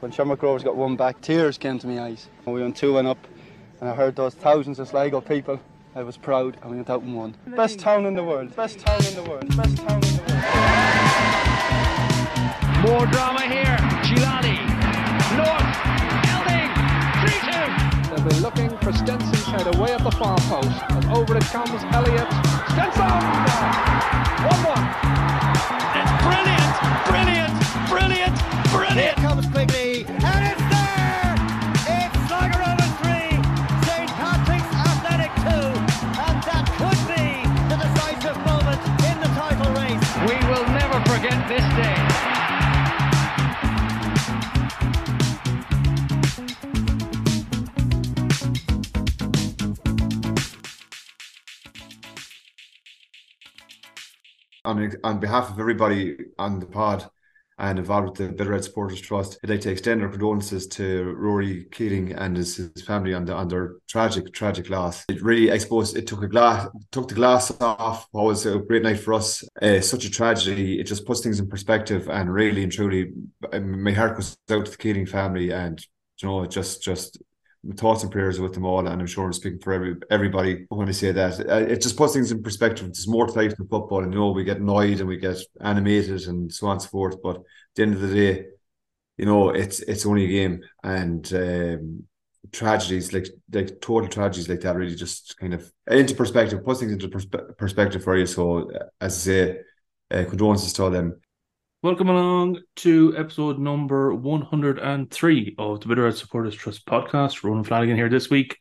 When Shamrock Rovers got one back, tears came to my eyes. We went 2 1 up, and I heard those thousands of Sligo people. I was proud, and we went out and won. Best town in the world, best town in the world, best town in the world. More drama here. Gilani. North. Elding. 3 2. They'll be looking for Stenson's head away at the far post. And over it comes Elliott. Stenson! 1 1. It's brilliant. Brilliant. Brilliant. Brilliant. comes quickly, on on behalf of everybody on the pod and involved with the Red Supporters Trust, I'd like to extend our condolences to Rory Keating and his, his family on, the, on their tragic, tragic loss. It really, I suppose, it took a glass, took the glass off. What was a great night for us. Uh, such a tragedy. It just puts things in perspective, and really and truly, my heart goes out to the Keating family, and you know, just just thoughts and prayers with them all, and I'm sure I'm speaking for every everybody when I say that. Uh, It just puts things in perspective. There's more to life than football, and you know we get annoyed and we get animated and so on and so forth. But at the end of the day, you know it's it's only a game, and um, tragedies like like total tragedies like that really just kind of into perspective, puts things into perspe- perspective for you. So uh, as I say, uh, condolences to all them. Welcome along to episode number 103 of the Bit O'Red Supporters Trust podcast. Ronan Flanagan here this week.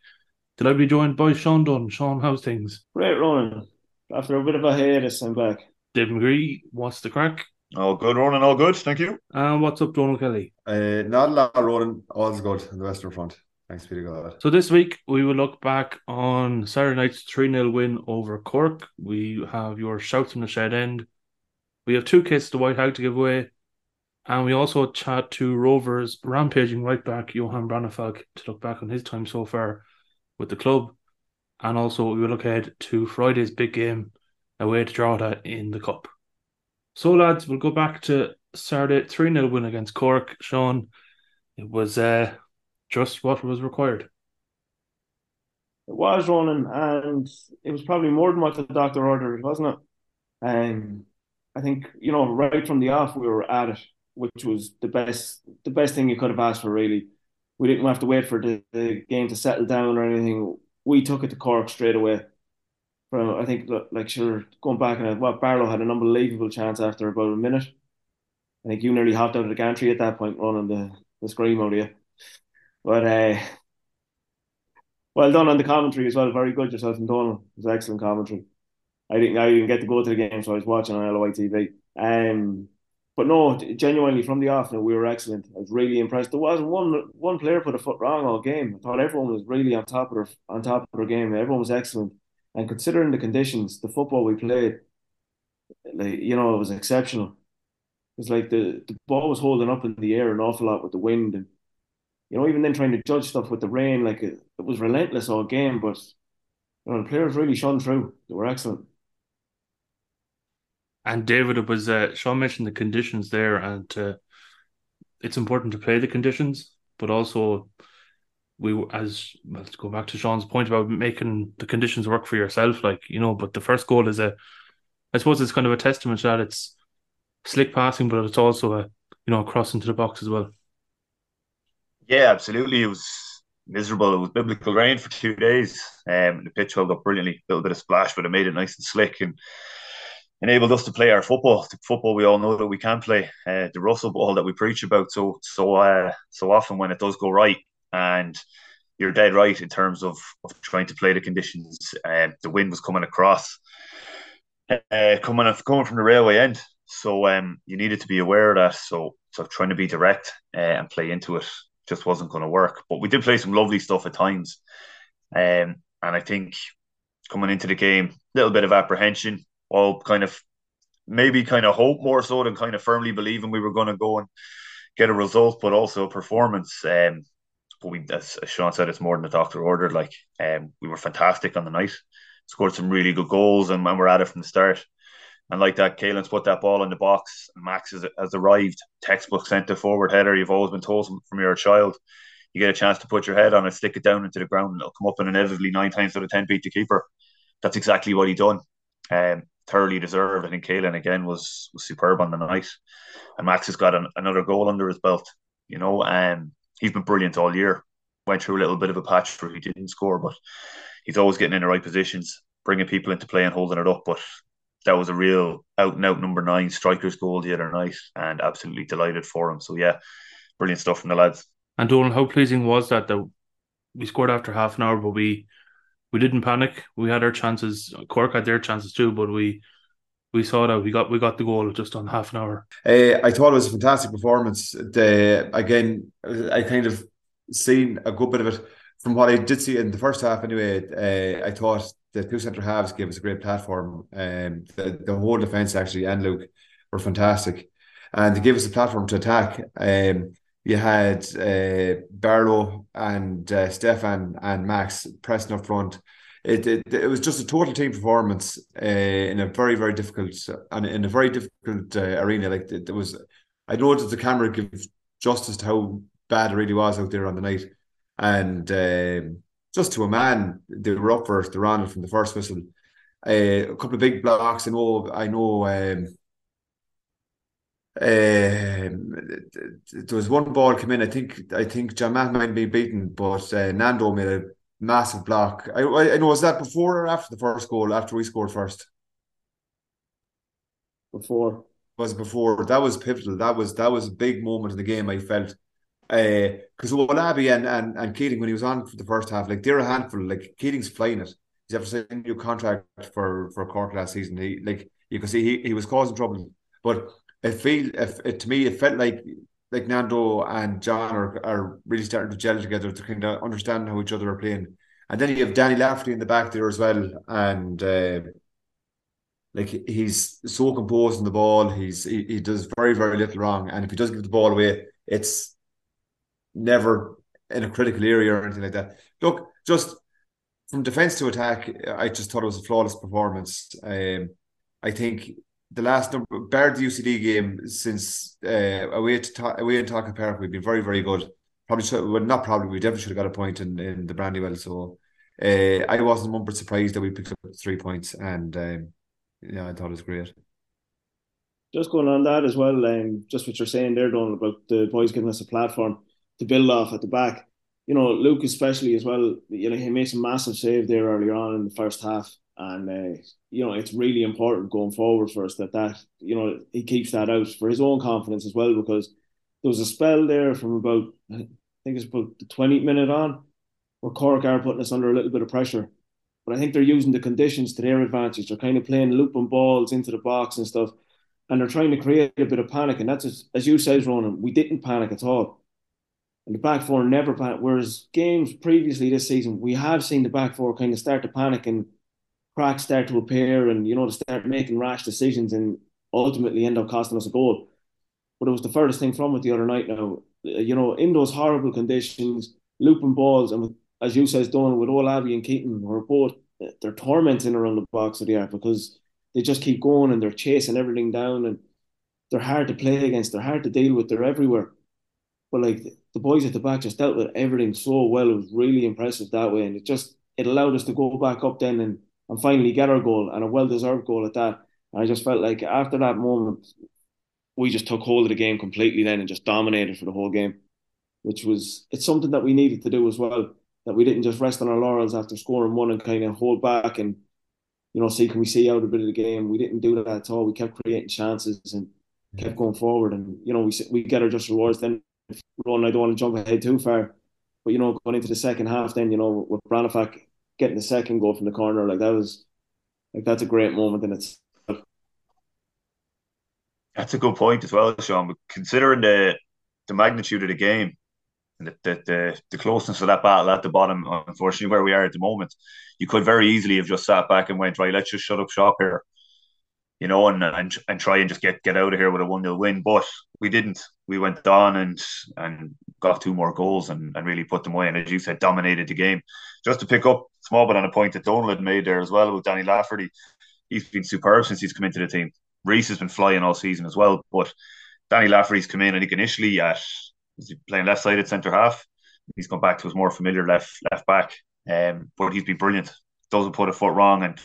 Delighted to be joined by Shaun Dunn? Shaun, how's things? Great, Ronan. After a bit of a hiatus, I'm back. Dave McGree, what's the crack? All good, Ronan. All good. Thank you. And what's up, Donal Kelly? Uh, not a lot, Ronan. All's good on the Western Front. Thanks be to God. So this week we will look back on Saturday night's 3 0 win over Cork. We have your shouts from the shed end. We have two kits to White Hag to give away. And we also chat to Rovers rampaging right back Johan Brannefalk to look back on his time so far with the club. And also we will look ahead to Friday's big game away to draw Drogheda in the Cup. So lads, we'll go back to Saturday 3 0 win against Cork. Shaun, it was uh, just what was required. It was Ronan, and it was probably more than what the doctor ordered, wasn't it? Um, I think you know right from the off we were at it, which was the best the best thing you could have asked for. Really, we didn't have to wait for the, the game to settle down or anything. We took it to Cork straight away. From I think like sure going back and what Barlow had an unbelievable chance after about a minute. I think you nearly hopped out of the gantry at that point, running the the scream out of you. But uh, well done on the commentary as well. Very good yourself and Donal. It was excellent commentary. I didn't I didn't get to go to the game, so I was watching on LOI TV. Um, but no, genuinely from the off, we were excellent. I was really impressed. There wasn't one one player put a foot wrong all game. I thought everyone was really on top of their on top of their game. Everyone was excellent, and considering the conditions, the football we played, like you know, it was exceptional. It's like the the ball was holding up in the air an awful lot with the wind, and you know, even then trying to judge stuff with the rain, like it, it was relentless all game. But you know, the players really shone through. They were excellent. And David, it was uh, Shaun mentioned the conditions there, and uh, it's important to play the conditions, but also we as let's go back to Shaun's point about making the conditions work for yourself, like you know. But the first goal is a, I suppose it's kind of a testament to that it's slick passing, but it's also a you know a cross into the box as well. Yeah, absolutely. It was miserable. It was biblical rain for two days. Um, the pitch held up brilliantly. A little bit of splash, but it made it nice and slick and enabled us to play our football. The football we all know that we can play. Uh, the Russell ball that we preach about so so uh, so often when it does go right, and you're dead right in terms of, of trying to play the conditions. Uh, the wind was coming across, uh, coming coming from the railway end. So um, you needed to be aware of that. So so trying to be direct uh, and play into it just wasn't going to work. But we did play some lovely stuff at times, um, and I think coming into the game, a little bit of apprehension, all kind of maybe kind of hope more so than kind of firmly believing we were going to go and get a result, but also a performance. Um, but we, as Sean said, it's more than the doctor ordered. Like, um, we were fantastic on the night, scored some really good goals, and, and we're at it from the start. And like that, Kailin's put that ball in the box, and Max has, has arrived. Textbook centre forward header. You've always been told from your child. You get a chance to put your head on it, stick it down into the ground, and it'll come up and inevitably nine times out of ten beat the keeper. That's exactly what he done. Um, thoroughly deserved. I think Kailin again was was superb on the night, and Max has got an, another goal under his belt. You know, um, he's been brilliant all year. Went through a little bit of a patch where he didn't score, but he's always getting in the right positions, bringing people into play and holding it up. But that was a real out and out number nine striker's goal the other night, and absolutely delighted for him. So yeah, brilliant stuff from the lads. And Donal, how pleasing was that that we scored after half an hour, but we we didn't panic. We had our chances. Cork had their chances too, but we we saw that we got we got the goal just on half an hour. Uh, I thought it was a fantastic performance. The again, I kind of seen a good bit of it from what I did see in the first half. Anyway, uh, I thought the two centre halves gave us a great platform. Um, the, the whole defence actually and Luke were fantastic, and they gave us a platform to attack. Um, you had uh, Barlow and uh, Stefan and Max pressing up front. It, it, it was just a total team performance uh, in a very very difficult and in a very difficult uh, arena. Like it, it was, I know that the camera gives justice to how bad it really was out there on the night, and um, just to a man, they were up for the round from the first whistle. Uh, a couple of big blocks. I know. I know. Um, um, there was one ball come in. I think I think John Matt might be beaten, but uh, Nando made a massive block. I, I know was that before or after the first goal? After we scored first. Before was before that was pivotal. That was that was a big moment in the game. I felt because uh, Owolabi and, and and Keating when he was on for the first half, like they're a handful. Like Keating's flying it. He's after signing a new contract for for Cork last season. He like you can see he, he was causing trouble, but it feel if it to me it felt like like Nando and John are, are really starting to gel together to kind of understand how each other are playing. And then you have Danny Lafferty in the back there as well, and uh, like he's so composed in the ball. He's he, he does very very little wrong, and if he does give the ball away, it's never in a critical area or anything like that. Look, just from defense to attack, I just thought it was a flawless performance. Um, I think the last number, bar the UCD game since uh, away to away in Tolka Park, we've been very very good. Probably should, well, not probably. We definitely should have got a point in in the Brandywell. So uh, I wasn't one bit surprised that we picked up three points, and um, yeah, I thought it was great. Just going on that as well, um, just what you're saying there, Donal, about the boys giving us a platform to build off at the back. You know, Luke especially as well. You know, he made some massive save there earlier on in the first half and uh, you know it's really important going forward for us that that you know he keeps that out for his own confidence as well because there was a spell there from about I think it's about the 20 minute on where Cork are putting us under a little bit of pressure. But I think they're using the conditions to their advantage. They're kind of playing looping balls into the box and stuff and they're trying to create a bit of panic. And that's as, as you said Ronan we didn't panic at all. And the back four never panic whereas games previously this season we have seen the back four kind of start to panic and cracks start to appear and, you know, to start making rash decisions and ultimately end up costing us a goal. But it was the furthest thing from it the other night now. You know, in those horrible conditions, looping balls, and with, as you says, Donal, with Owolabi and Keating, who are both, uh, they're tormenting around the box of the art because they just keep going and they're chasing everything down and they're hard to play against, they're hard to deal with, they're everywhere. But like the boys at the back just dealt with everything so well. It was really impressive that way. And it just it allowed us to go back up then and and finally get our goal and a well deserved goal at that. And I just felt like after that moment, we just took hold of the game completely then and just dominated for the whole game, which was it's something that we needed to do as well. That we didn't just rest on our laurels after scoring one and kind of hold back and you know see can we see out a bit of the game. We didn't do that at all. We kept creating chances and kept going forward, and you know we we get our just rewards. Then, Ron, I don't want to jump ahead too far, but you know going into the second half, then you know with Brannefalk getting the second goal from the corner, like that was like that's a great moment in itself. That's a good point as well, Shaun. But considering the the magnitude of the game and the, the, the, the closeness of that battle at the bottom, unfortunately, where we are at the moment, you could very easily have just sat back and went, right, let's just shut up shop here you know, and and, and try and just get, get out of here with a 1 0 win. But we didn't. We went on and and got two more goals and, and really put them away. And as you said, dominated the game. Just to pick up small bit on a point that Donal had made there as well with Danny Lafferty. he's been superb since he's come into the team. Reece has been flying all season as well, but Danny Lafferty's come in. I think initially at playing left sided centre half. He's gone back to his more familiar left left back, um, but he's been brilliant. Doesn't put a foot wrong, and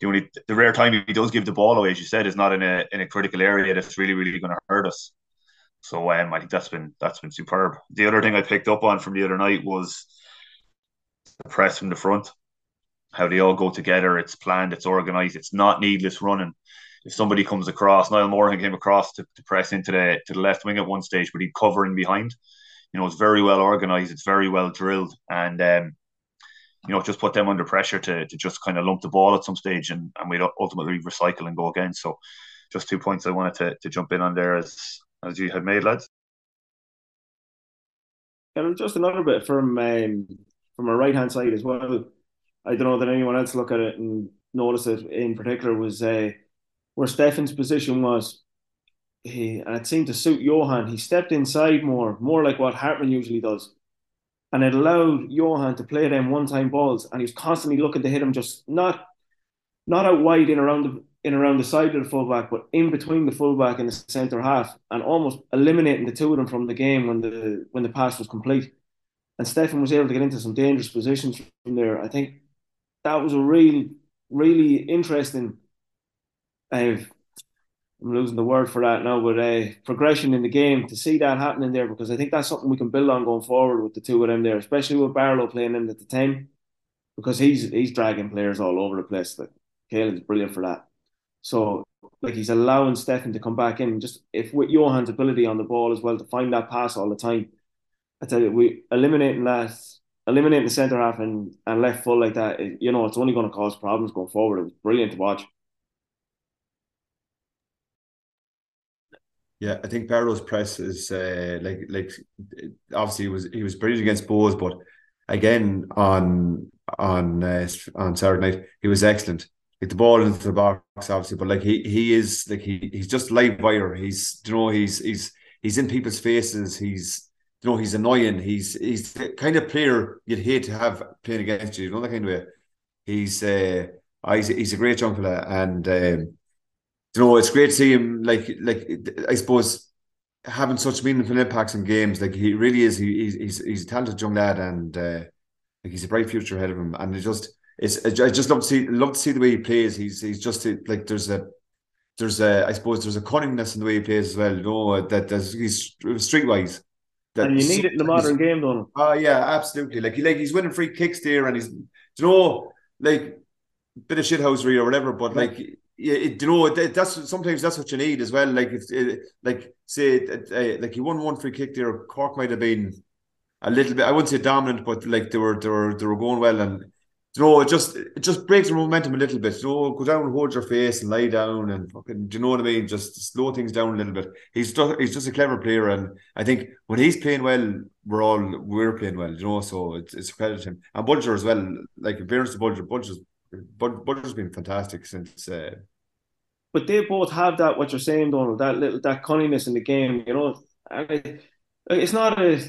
the only the rare time he does give the ball away, as you said, is not in a in a critical area that's really really going to hurt us. So um, I think that's been that's been superb. The other thing I picked up on from the other night was the press from the front, how they all go together. It's planned, it's organised, it's not needless running. If somebody comes across, Niall Morahan came across to, to press into the to the left wing at one stage, but he'd cover in behind. You know, it's very well organised, it's very well drilled, and um, you know, just put them under pressure to, to just kind of lump the ball at some stage and, and we'd ultimately recycle and go again. So just two points I wanted to, to jump in on there as as you had made, lads. And just another bit from um, from a right hand side as well. I don't know that anyone else look at it and notice it in particular was uh, where Stefan's position was. He, and it seemed to suit Johan. He stepped inside more, more like what Hartmann usually does. And it allowed Johan to play them one time balls. And he was constantly looking to hit him just not not out wide in around the in around the side of the fullback, but in between the fullback and the centre half, and almost eliminating the two of them from the game when the when the pass was complete. And Stefan was able to get into some dangerous positions from there. I think that was a real, really interesting. Uh, I'm losing the word for that now, but uh, progression in the game to see that happening there because I think that's something we can build on going forward with the two of them there, especially with Barlow playing in at the ten, because he's he's dragging players all over the place. Like Kailin's brilliant for that. So like he's allowing Stefan to come back in. Just if with Johan's ability on the ball as well to find that pass all the time, I tell you, we eliminating that, eliminating the centre half and, and left full like that, it, you know, it's only going to cause problems going forward. It was brilliant to watch. Yeah, I think Barlow's press is uh, like like obviously he was he was brilliant against Bohs, but again on on uh, on Saturday night he was excellent like the ball into the box, obviously, but like he he is like he he's just live wire. He's you know he's he's he's in people's faces. He's you know he's annoying. He's he's the kind of player you'd hate to have playing against you. You know that kind of way. He's uh he's he's a great young fella, and um, you know it's great to see him. Like like I suppose having such meaningful impacts in games. Like he really is. He, he's he's a talented young lad, and uh, like he's a bright future ahead of him. And it just it's I just love to see love to see the way he plays. He's he's just like there's a there's a I suppose there's a cunningness in the way he plays as well. You know that there's he's streetwise. And you need it in the modern game, don't Oh uh, yeah, absolutely. Like he like he's winning free kicks there, and he's you know like bit of shithousery or whatever, but like yeah, it, you know that's sometimes that's what you need as well. Like if it, like say uh, like he won one free kick there, Cork might have been a little bit. I wouldn't say dominant, but like they were they were they were going well, and you know, it just it just breaks the momentum a little bit. You know, go down hold your face and lie down and fucking. Do you know what I mean? Just slow things down a little bit. He's just he's just a clever player, and I think when he's playing well, we're all we're playing well. You know, so it's it's a credit to him and Bolger as well. Like in fairness to Bolger, Bolger's Bolger's been fantastic since. Uh, but they both have that what you're saying, Donal. That little that cunningness in the game. You know, it's not a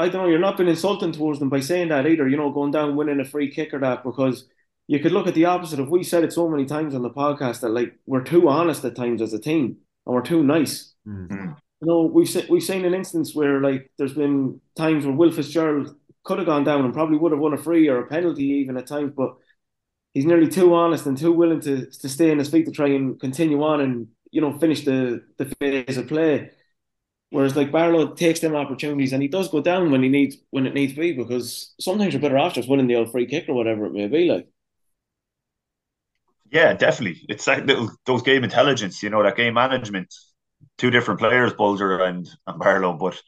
I don't know, you're not being insulting towards them by saying that either, you know, going down winning a free kick or that, because you could look at the opposite. If we said it so many times on the podcast that like we're too honest at times as a team and we're too nice. Mm-hmm. You know, we've we've seen an instance where like there's been times where Will Fitzgerald could have gone down and probably would have won a free or a penalty even at times, but he's nearly too honest and too willing to to stay in his feet to try and continue on and you know finish the the phase of play. Whereas like Barlow takes them opportunities and he does go down when he needs when it needs to be because sometimes you're better off just winning the old free kick or whatever it may be like. Yeah, definitely. It's that little those game intelligence, you know, that game management. Two different players, Bolger and, and Barlow, but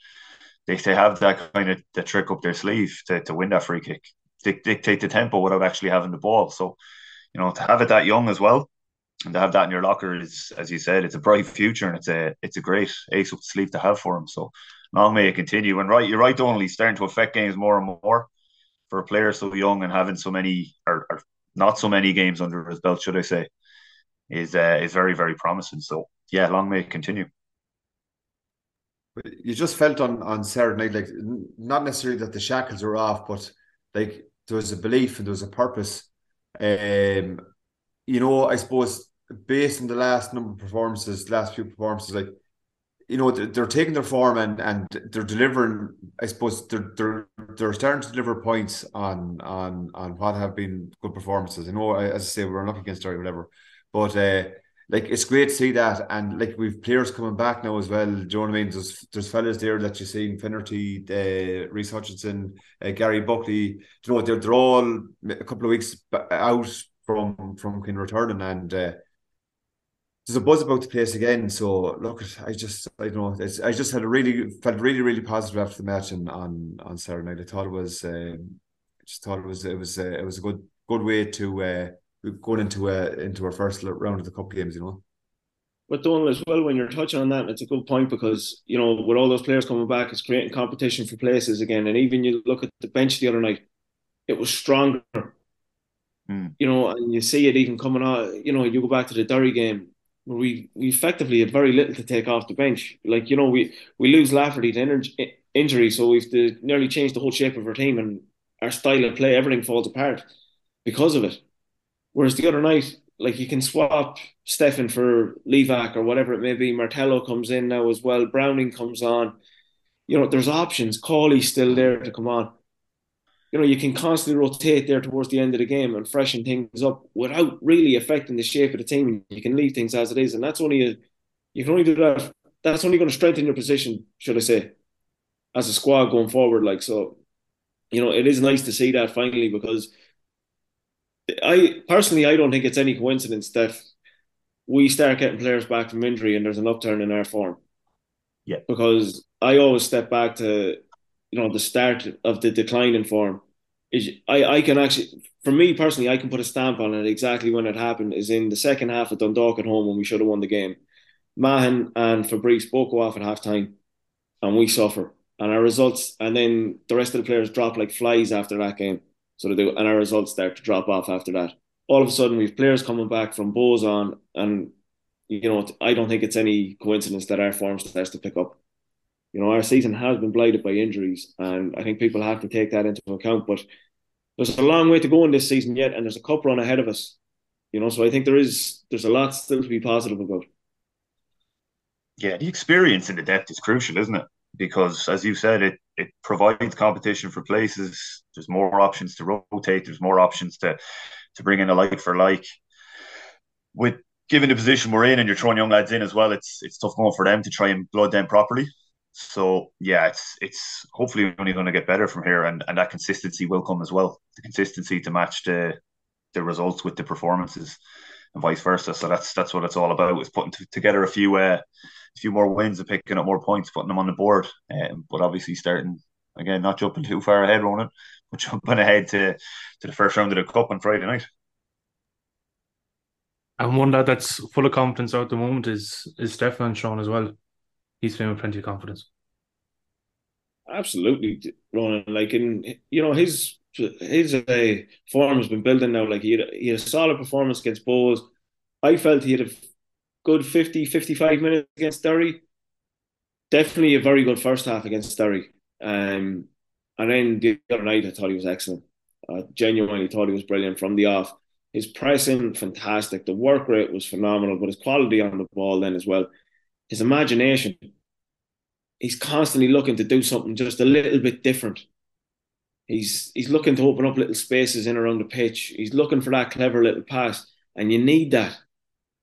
they, they have that kind of the trick up their sleeve to, to win that free kick, dictate the tempo without actually having the ball. So, you know, to have it that young as well, and to have that in your locker is, as you said, it's a bright future and it's a it's a great ace up the sleeve to have for him. So long may it continue. And right, you're right, only starting to affect games more and more for a player so young and having so many or, or not so many games under his belt, should I say, is uh, is very very promising. So yeah, long may it continue. You just felt on on Saturday night, like not necessarily that the shackles are off, but like there was a belief and there was a purpose. Um, you know, I suppose based on the last number of performances, last few performances, like you know, they're, they're taking their form and and they're delivering. I suppose they're they're they're starting to deliver points on on on what have been good performances. You know, as I say, we're not against or whatever, but. uh like it's great to see that, and like we've players coming back now as well. Do you know what I mean? There's there's fellas there that you see in Finnerty, uh, Reece Hutchinson, uh, Gary Buckley. You know they're they're all a couple of weeks out from from kind of returning, and uh, there's a buzz about the place again. So look, I just I don't know. I just had a really felt really really positive after the match and on on Saturday night. I thought it was. I just thought it was it was uh, it was a good good way to. Uh, going into a into our first round of the cup games, you know. But Donal, as well, when you're touching on that, it's a good point because you know with all those players coming back, it's creating competition for places again. And even you look at the bench the other night, it was stronger. Mm. You know, and you see it even coming out. You know, you go back to the Derry game we we effectively had very little to take off the bench. Like you know, we we lose Lafferty to injury, so we've to nearly changed the whole shape of our team and our style of play. Everything falls apart because of it. Whereas the other night, like you can swap Stefan for Liivak or whatever it may be. Martello comes in now as well. Browning comes on. You know, there's options. Cawley's still there to come on. You know, you can constantly rotate there towards the end of the game and freshen things up without really affecting the shape of the team. You can leave things as it is, and that's only a, you can only do that. That's only going to strengthen your position, should I say, as a squad going forward. Like so, you know, it is nice to see that finally because I personally, I don't think it's any coincidence that we start getting players back from injury and there's an upturn in our form. Yeah. Because I always step back to, you know, the start of the decline in form. Is I, I can actually, for me personally, I can put a stamp on it exactly when it happened. Is in the second half of Dundalk at home when we should have won the game. Mahon and Fabrice both go off at half time, and we suffer. And our results, and then the rest of the players drop like flies after that game sort of do, and our results start to drop off after that. All of a sudden, we've players coming back from Bohs on, and you know, I don't think it's any coincidence that our form starts to pick up. You know, our season has been blighted by injuries, and I think people have to take that into account. But there's a long way to go in this season yet, and there's a cup run ahead of us. You know, so I think there is there's a lot still to be positive about. Yeah, the experience in the depth is crucial, isn't it? Because as you said, it it provides competition for places. There's more options to rotate. There's more options to to bring in a like for like. With given the position we're in, and you're throwing young lads in as well, it's it's tough going for them to try and blood them properly. So yeah, it's it's hopefully only going to get better from here, and and that consistency will come as well. The consistency to match the the results with the performances, and vice versa. So that's that's what it's all about. Is putting t- together a few uh, a few more wins and picking up more points, putting them on the board. Um, but obviously starting again, not jumping too far ahead, Ronan, but jumping ahead to to the first round of the cup on Friday night. And one lad that's full of confidence at the moment is is Stefan Shaun as well. He's feeling plenty of confidence. Absolutely, Ronan. Like in you know his his uh, form has been building now. Like he had, he had a solid performance against Bohs. I felt he had a good 50, 55 minutes against Derry. Definitely a very good first half against Derry. Um, and then the other night, I thought he was excellent. I genuinely thought he was brilliant from the off. His pressing, fantastic. The work rate was phenomenal, but his quality on the ball then as well. His imagination. He's constantly looking to do something just a little bit different. He's he's looking to open up little spaces in around the pitch. He's looking for that clever little pass, and you need that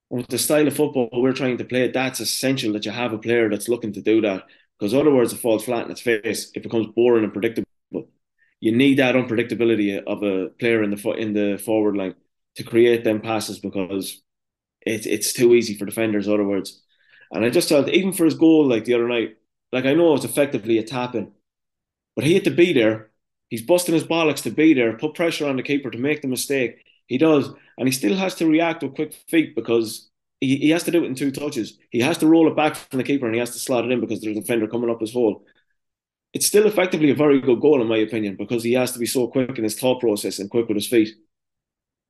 with the style of football we're trying to play, that's essential that you have a player that's looking to do that. Because otherwise, it falls flat in its face. It becomes boring and predictable. You need that unpredictability of a player in the in the forward line to create them passes because it's it's too easy for defenders otherwise. And I just felt even for his goal like the other night, like I know it's effectively a tapping, but he had to be there. He's busting his bollocks to be there, put pressure on the keeper to make the mistake. He does, and he still has to react with quick feet because he, he has to do it in two touches. He has to roll it back from the keeper and he has to slot it in because there's a defender coming up his hole. It's still effectively a very good goal in my opinion because he has to be so quick in his thought process and quick with his feet.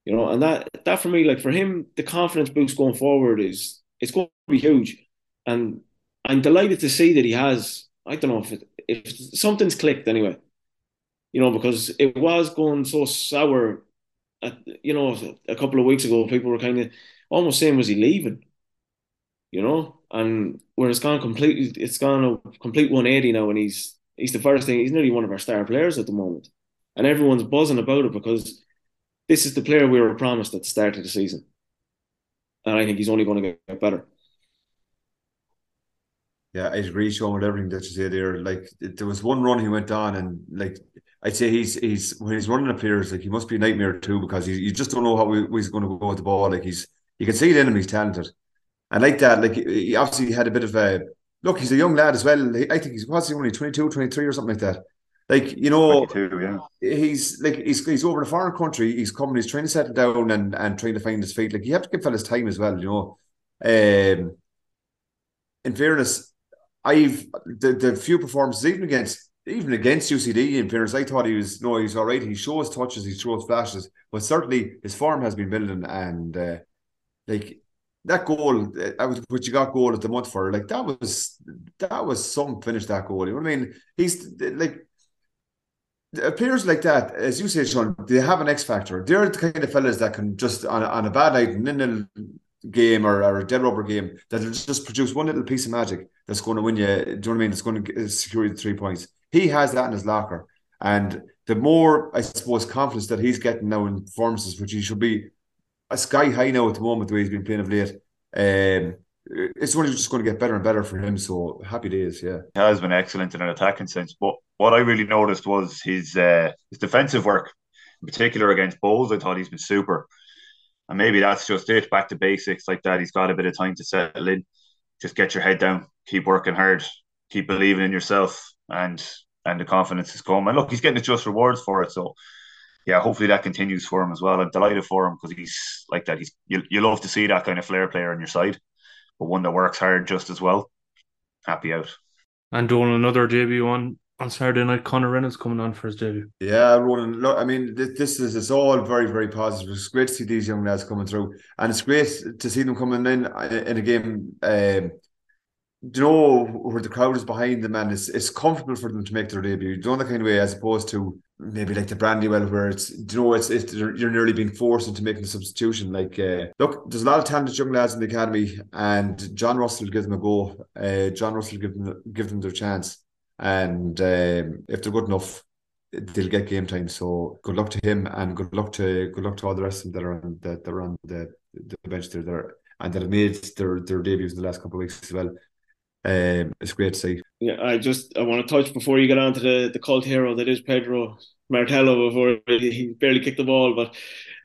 You know, and that that for me, like for him, the confidence boost going forward is it's going to be huge, and I'm delighted to see that he has. I don't know if it, if something's clicked anyway. You know, because it was going so sour you know, a couple of weeks ago, people were kind of almost saying was he leaving, you know? And where it's gone completely, it's gone a complete 180 now, and he's he's the first thing. He's nearly one of our star players at the moment, and everyone's buzzing about it because this is the player we were promised at the start of the season, and I think he's only going to get better. Yeah, I agree, Shaun, with everything that you say there. Like there was one run he went on, and like I'd say he's he's when he's running up here, like he must be a nightmare too because he, you just don't know how he, he's going to go with the ball. Like he's you can see it in him, he's talented, and like that, like he obviously had a bit of a look. He's a young lad as well. I think he's what's he only 22, 23 or something like that. Like you know, yeah. he's like he's he's over in a foreign country. He's coming. He's trying to settle down and and trying to find his feet. Like you have to give fellas time as well. You know, um, in fairness, I've the, the few performances even against even against UCD. In fairness, I thought he was no, he's all right. He shows touches, he shows flashes, but certainly his form has been building. And uh, like that goal, I was which you got goal at the month for. Like that was that was some finish that goal. You know what I mean? He's like players like that, as you say, Shaun, they have an X factor. They're the kind of fellas that can just on, on a bad night, game or, or a dead rubber game, that will just produce one little piece of magic that's going to win you. Do you know what I mean? It's going to secure you three points. He has that in his locker, and the more I suppose confidence that he's getting now in performances, which he should be a sky high now at the moment, the way he's been playing of late. Um, it's only just going to get better and better for him. So happy days, yeah. He has been excellent in an attacking sense, but what I really noticed was his uh, his defensive work, in particular against Bohs. I thought he's been super, and maybe that's just it. Back to basics like that. He's got a bit of time to settle in. Just get your head down, keep working hard, keep believing in yourself, and and the confidence is coming. And look, he's getting just rewards for it. So yeah, hopefully that continues for him as well. I'm delighted for him because he's like that. He's you you love to see that kind of flair player on your side, but one that works hard just as well. Happy out. And doing another debut on on Saturday night, Connor Reynolds coming on for his debut. Yeah, Ronan. Look, I mean, this, this is it's all very, very positive. It's great to see these young lads coming through, and it's great to see them coming in in a game. Um, you know where the crowd is behind them and it's it's comfortable for them to make their debut. You know the kind of way as opposed to maybe like the Brandywell where it's you know it's, it's you're nearly being forced into making a substitution. Like uh, look, there's a lot of talented young lads in the academy, and John Russell will give them a go. Uh, John Russell give them give them their chance, and um, if they're good enough, they'll get game time. So good luck to him, and good luck to good luck to all the rest of them that are on that are on the the bench there, there and that have made their their debuts in the last couple of weeks as well. Um, it's great to see. Yeah, I just I want to touch before you get on to the, the cult hero that is Pedro Martello before he barely kicked the ball, but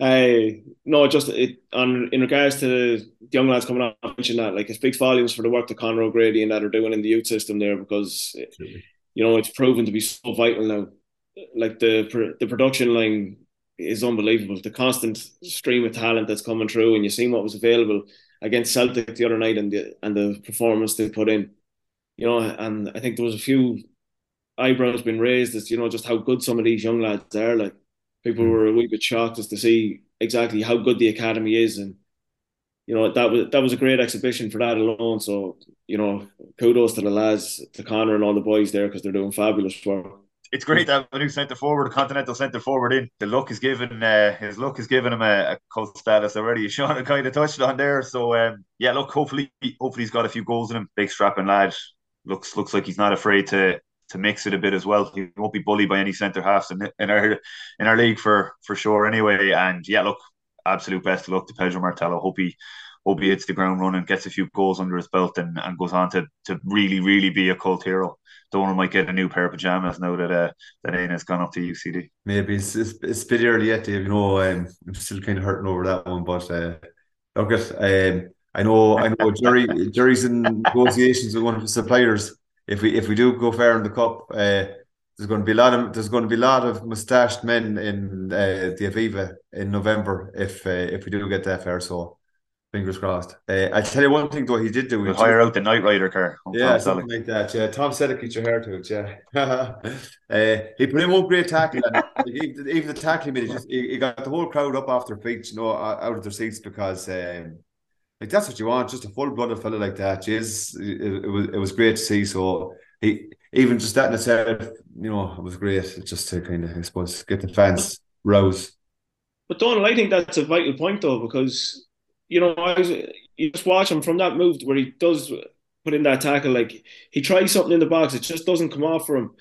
uh, no, just it on in regards to the young lads coming on, mention that like it speaks volumes for the work that Conor O'Grady and that are doing in the youth system there because you know it's proven to be so vital now. Like the the production line is unbelievable. The constant stream of talent that's coming through, and you see what was available against Celtic the other night and the and the performance they put in. You know, and I think there was a few eyebrows being raised as you know just how good some of these young lads are. Like people were a wee bit shocked as to see exactly how good the academy is, and you know that was that was a great exhibition for that alone. So you know, kudos to the lads, to Connor and all the boys there because they're doing fabulous work it's great to have a new centre forward, a continental centre forward in. The luck is given uh, his luck is giving him a, a cult status already. Shaun kind of touched on there. So um, yeah, look, hopefully, hopefully he's got a few goals in him. Big strapping lad. Looks looks like he's not afraid to to mix it a bit as well. He won't be bullied by any centre halves in, in our in our league for for sure. Anyway, and yeah, look, absolute best of luck to Pedro Martello. Hope he hope he hits the ground running, gets a few goals under his belt, and, and goes on to to really really be a cult hero. Donal might get a new pair of pajamas now that uh, that Aina has gone up to UCD. Maybe it's, it's, it's a bit early yet, Dave. You know, um, I'm still kind of hurting over that one, but uh, um, I know I know Jerry Jerry's in negotiations with one of the suppliers. If we if we do go fair in the cup, uh, there's going to be a lot of there's going to be a lot of mustached men in uh, the Aviva in November if uh, if we do get that fair. So Fingers crossed. Uh, I tell you one thing though, he did do. We'll hire out the Knight Rider car. Yeah, Tom something Selleck. like that. Yeah, Tom Selleck get your hair to it. Yeah, uh, he put in one great tackle, and even, even the tackle he made, he, just, he, he, got the whole crowd up off their feet, you know, out of their seats because, um, like that's what you want, just a full-blooded fella like that. Jeez, it, it, was it was great to see. So he even just that in itself, you know, it was great just to kind of, I suppose, get the fans rouse. But Donal, I think that's a vital point though, because you know, I was you just watch him from that move where he does put in that tackle. Like he tries something in the box, it just doesn't come off for him.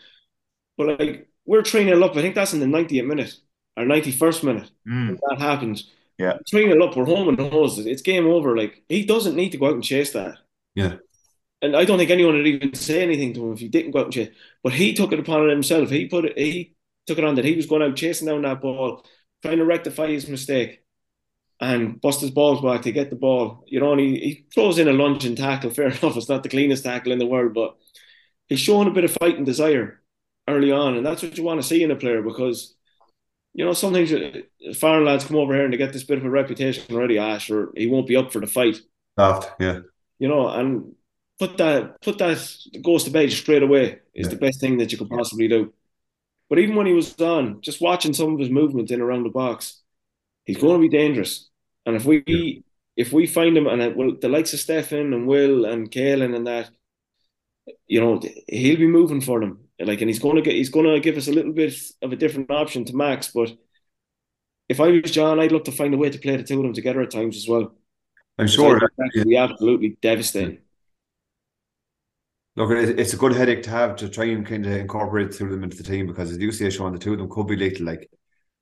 But like we're training up. I think that's in the 90th minute or 91st minute. Mm. That happens. Yeah. Training up, we're home and hose. It's game over. Like he doesn't need to go out and chase that. Yeah. And I don't think anyone would even say anything to him if he didn't go out and chase. But he took it upon himself. He put it. He took it on that he was going out chasing down that ball, trying to rectify his mistake, and bust his balls back to get the ball. You know, and he, he throws in a lunging tackle. Fair enough, it's not the cleanest tackle in the world, but he's showing a bit of fighting desire early on, and that's what you want to see in a player because you know sometimes uh, foreign lads come over here and they get this bit of a reputation already. Ash, or he won't be up for the fight. Yeah. You know, and put that put that goes to bed straight away is Yeah. the best thing that you could possibly do. But even when he was on, just watching some of his movement in around the box, he's going to be dangerous. And if we if we find him, and it, well, the likes of Stefan and Will and Kailin and that, you know, he'll be moving for them. Like, and he's going to get he's going to give us a little bit of a different option to Max. But if I was John, I'd look to find a way to play the two of them together at times as well. I'm sure. would be absolutely devastating. Look, it's a good headache to have to try and kind of incorporate through them into the team because as you say, Shaun, the two of them could be little. Like,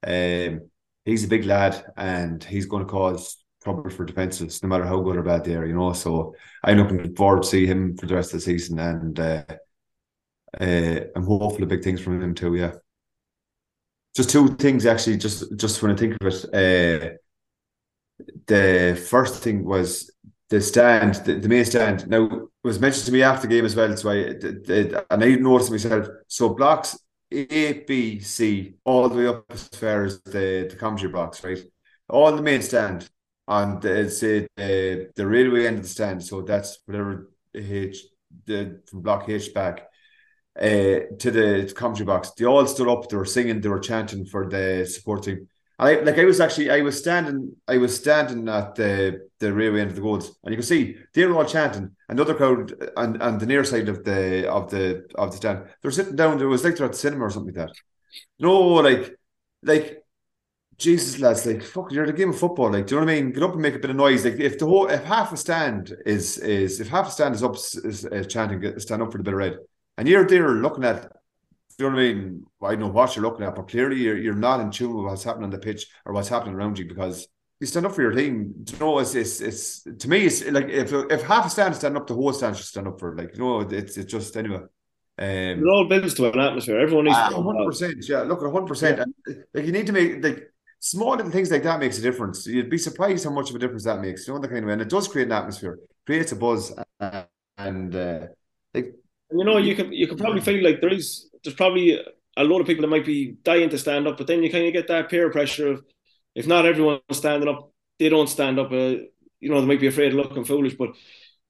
um, he's a big lad and he's going to cause trouble for defenses, no matter how good or bad they are, you know. So I'm looking forward to see him for the rest of the season, and uh, uh, I'm hopeful of big things from him too. Yeah. Just two things, actually. Just just when I think of it, uh, the first thing was the stand, the, the main stand. Now was mentioned to me after the game as well, so I the, the, and I noticed myself. So blocks A, B, C, all the way up as far as the the commentary box, right? On the main stand on the say the the railway end of the stand. So that's whatever H the from block H back uh, to the commentary box. They all stood up. They were singing. They were chanting for the support team. I like I was actually I was standing I was standing at the the railway end of the goals and you can see they were all chanting another crowd and on the near side of the of the of the stand they're sitting down there was like they're at the cinema or something like that no like like Jesus lads like fuck you're a game of football like do you know what I mean get up and make a bit of noise like if the whole if half a stand is is if half a stand is up is, is chanting get- stand up for the bit of red and you're there looking at you know what I mean? I know what you're looking at, but clearly you're, you're not in tune with what's happening on the pitch or what's happening around you because you stand up for your team. You know, it's, it's, it's to me, it's like if if half a stand is standing up, the whole stand should stand up for it. Like, you know, it's, it's just anyway. It Um, all builds to an atmosphere. Everyone needs to hundred involved. percent, yeah. Look at hundred percent. Like you need to make like small little things like that makes a difference. You'd be surprised how much of a difference that makes. You know the kind of way, and it does create an atmosphere, creates a buzz, uh, and uh, like And you know, you can you can probably feel like there is there's probably a lot of people that might be dying to stand up, but then you kind of get that peer pressure of if not everyone's standing up, they don't stand up. Uh, you know, they might be afraid of looking foolish, but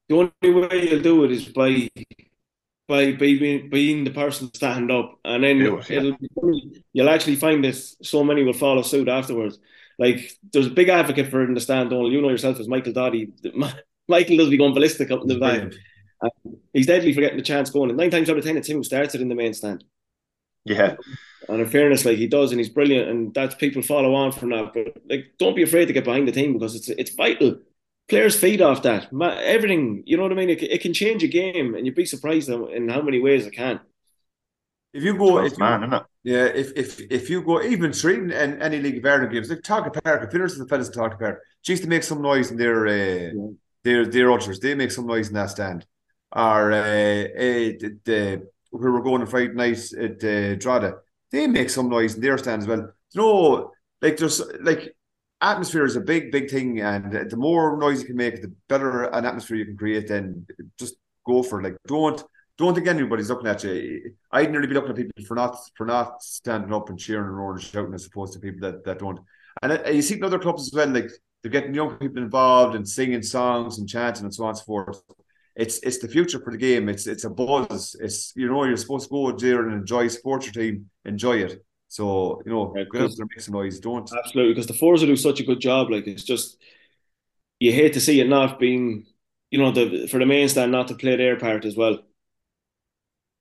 the only way you'll do it is by by being being the person to stand up, and then it, yeah. it'll you'll actually find that so many will follow suit afterwards. Like there's a big advocate for it in the stand, Donal. You know yourself as Michael Doddy. Michael does be going ballistic up in the back. Brilliant. He's deadly for getting the chance going. And nine times out of ten, it's him who starts it in the main stand. Yeah, And in fairness, like he does, and he's brilliant, and that's people follow on from that. But like, don't be afraid to get behind the team because it's it's vital. Players feed off that. Everything, you know what I mean. It, it can change a game, and you'd be surprised in in how many ways it can. If you go, Trust if you, man, isn't it? Yeah, if if if you go even straight and any League of Ireland games, like Tolka Park, if there's the fellas in Tolka Park, they used to make some noise in their uh, Yeah. their their ushers. They make some noise in that stand. Or uh, uh, the, where we're going on Friday night at uh, Drogheda, they make some noise in their stand as well. You know, like there's like atmosphere is a big big thing, and the more noise you can make, the better an atmosphere you can create. Then just go for it. Like don't don't think anybody's looking at you. I'd nearly be looking at people for not for not standing up and cheering and roaring and shouting as opposed to people that, that don't. And uh, you see in other clubs as well, like they're getting young people involved and singing songs and chanting and so on and so forth. It's it's the future for the game. It's it's a buzz. It's you know you're supposed to go there and enjoy support your team, enjoy it. So you know, Yeah, go out there make some noise. Don't. Absolutely, because the Forza do such a good job. Like it's just you hate to see it not being, you know, the for the main stand not to play their part as well.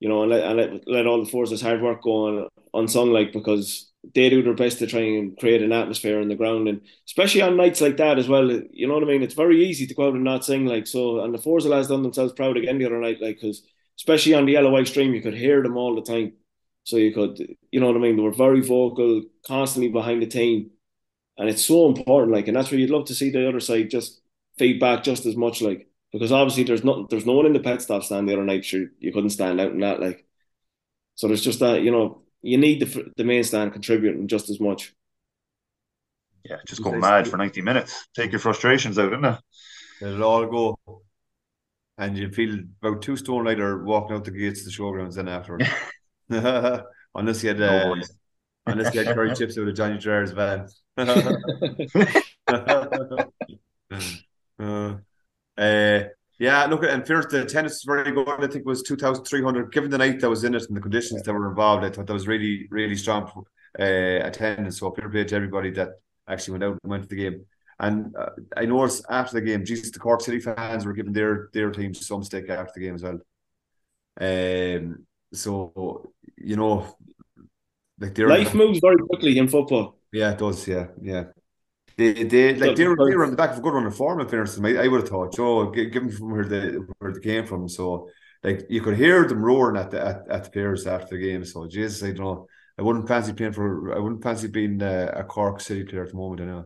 You know, and let and let, let all the Forza's hard work go on unsung, like because they do their best to try and create an atmosphere on the ground, and especially on nights like that as well. You know what I mean? It's very easy to go out and not sing like so. And the Forza lads done themselves proud again the other night, like because especially on the white stream, you could hear them all the time. So you could, you know what I mean? They were very vocal, constantly behind the team, and it's so important. Like, and that's where you'd love to see the other side just feedback just as much, like because obviously there's not there's no one in the pet stop stand the other night. Sure, you couldn't stand out in that, like. So there's just that, you know, you need the the main stand contributing just as much. Yeah, just go mad for 90 minutes. Take your frustrations out, isn't it? It'll all go. And you feel about two stone lighter walking out the gates of the showgrounds then afterwards. unless you had uh, No, unless you had curry chips out of Johnny Gerard's van. uh, uh, yeah, look, and fairness, the tennis is very good. I think it was 2,300. Given the night that was in it and the conditions that were involved, I thought that was really, really strong uh, attendance. So fair play to everybody that actually went out and went to the game. And uh, I noticed after the game, Jesus, the Cork City fans were giving their their teams some stick after the game as well. Um, so you know, like they're Life moves very quickly in football. yeah, it does. Yeah, yeah. They, they like they were, they were on the back of a good run of form. In fairness, to them. I, I would have thought, gi- given from where they where they came from, so like you could hear them roaring at the at, at the players after the game. So Jesus, I don't know. I wouldn't fancy playing for. I wouldn't fancy being uh, a Cork City player at the moment. I know.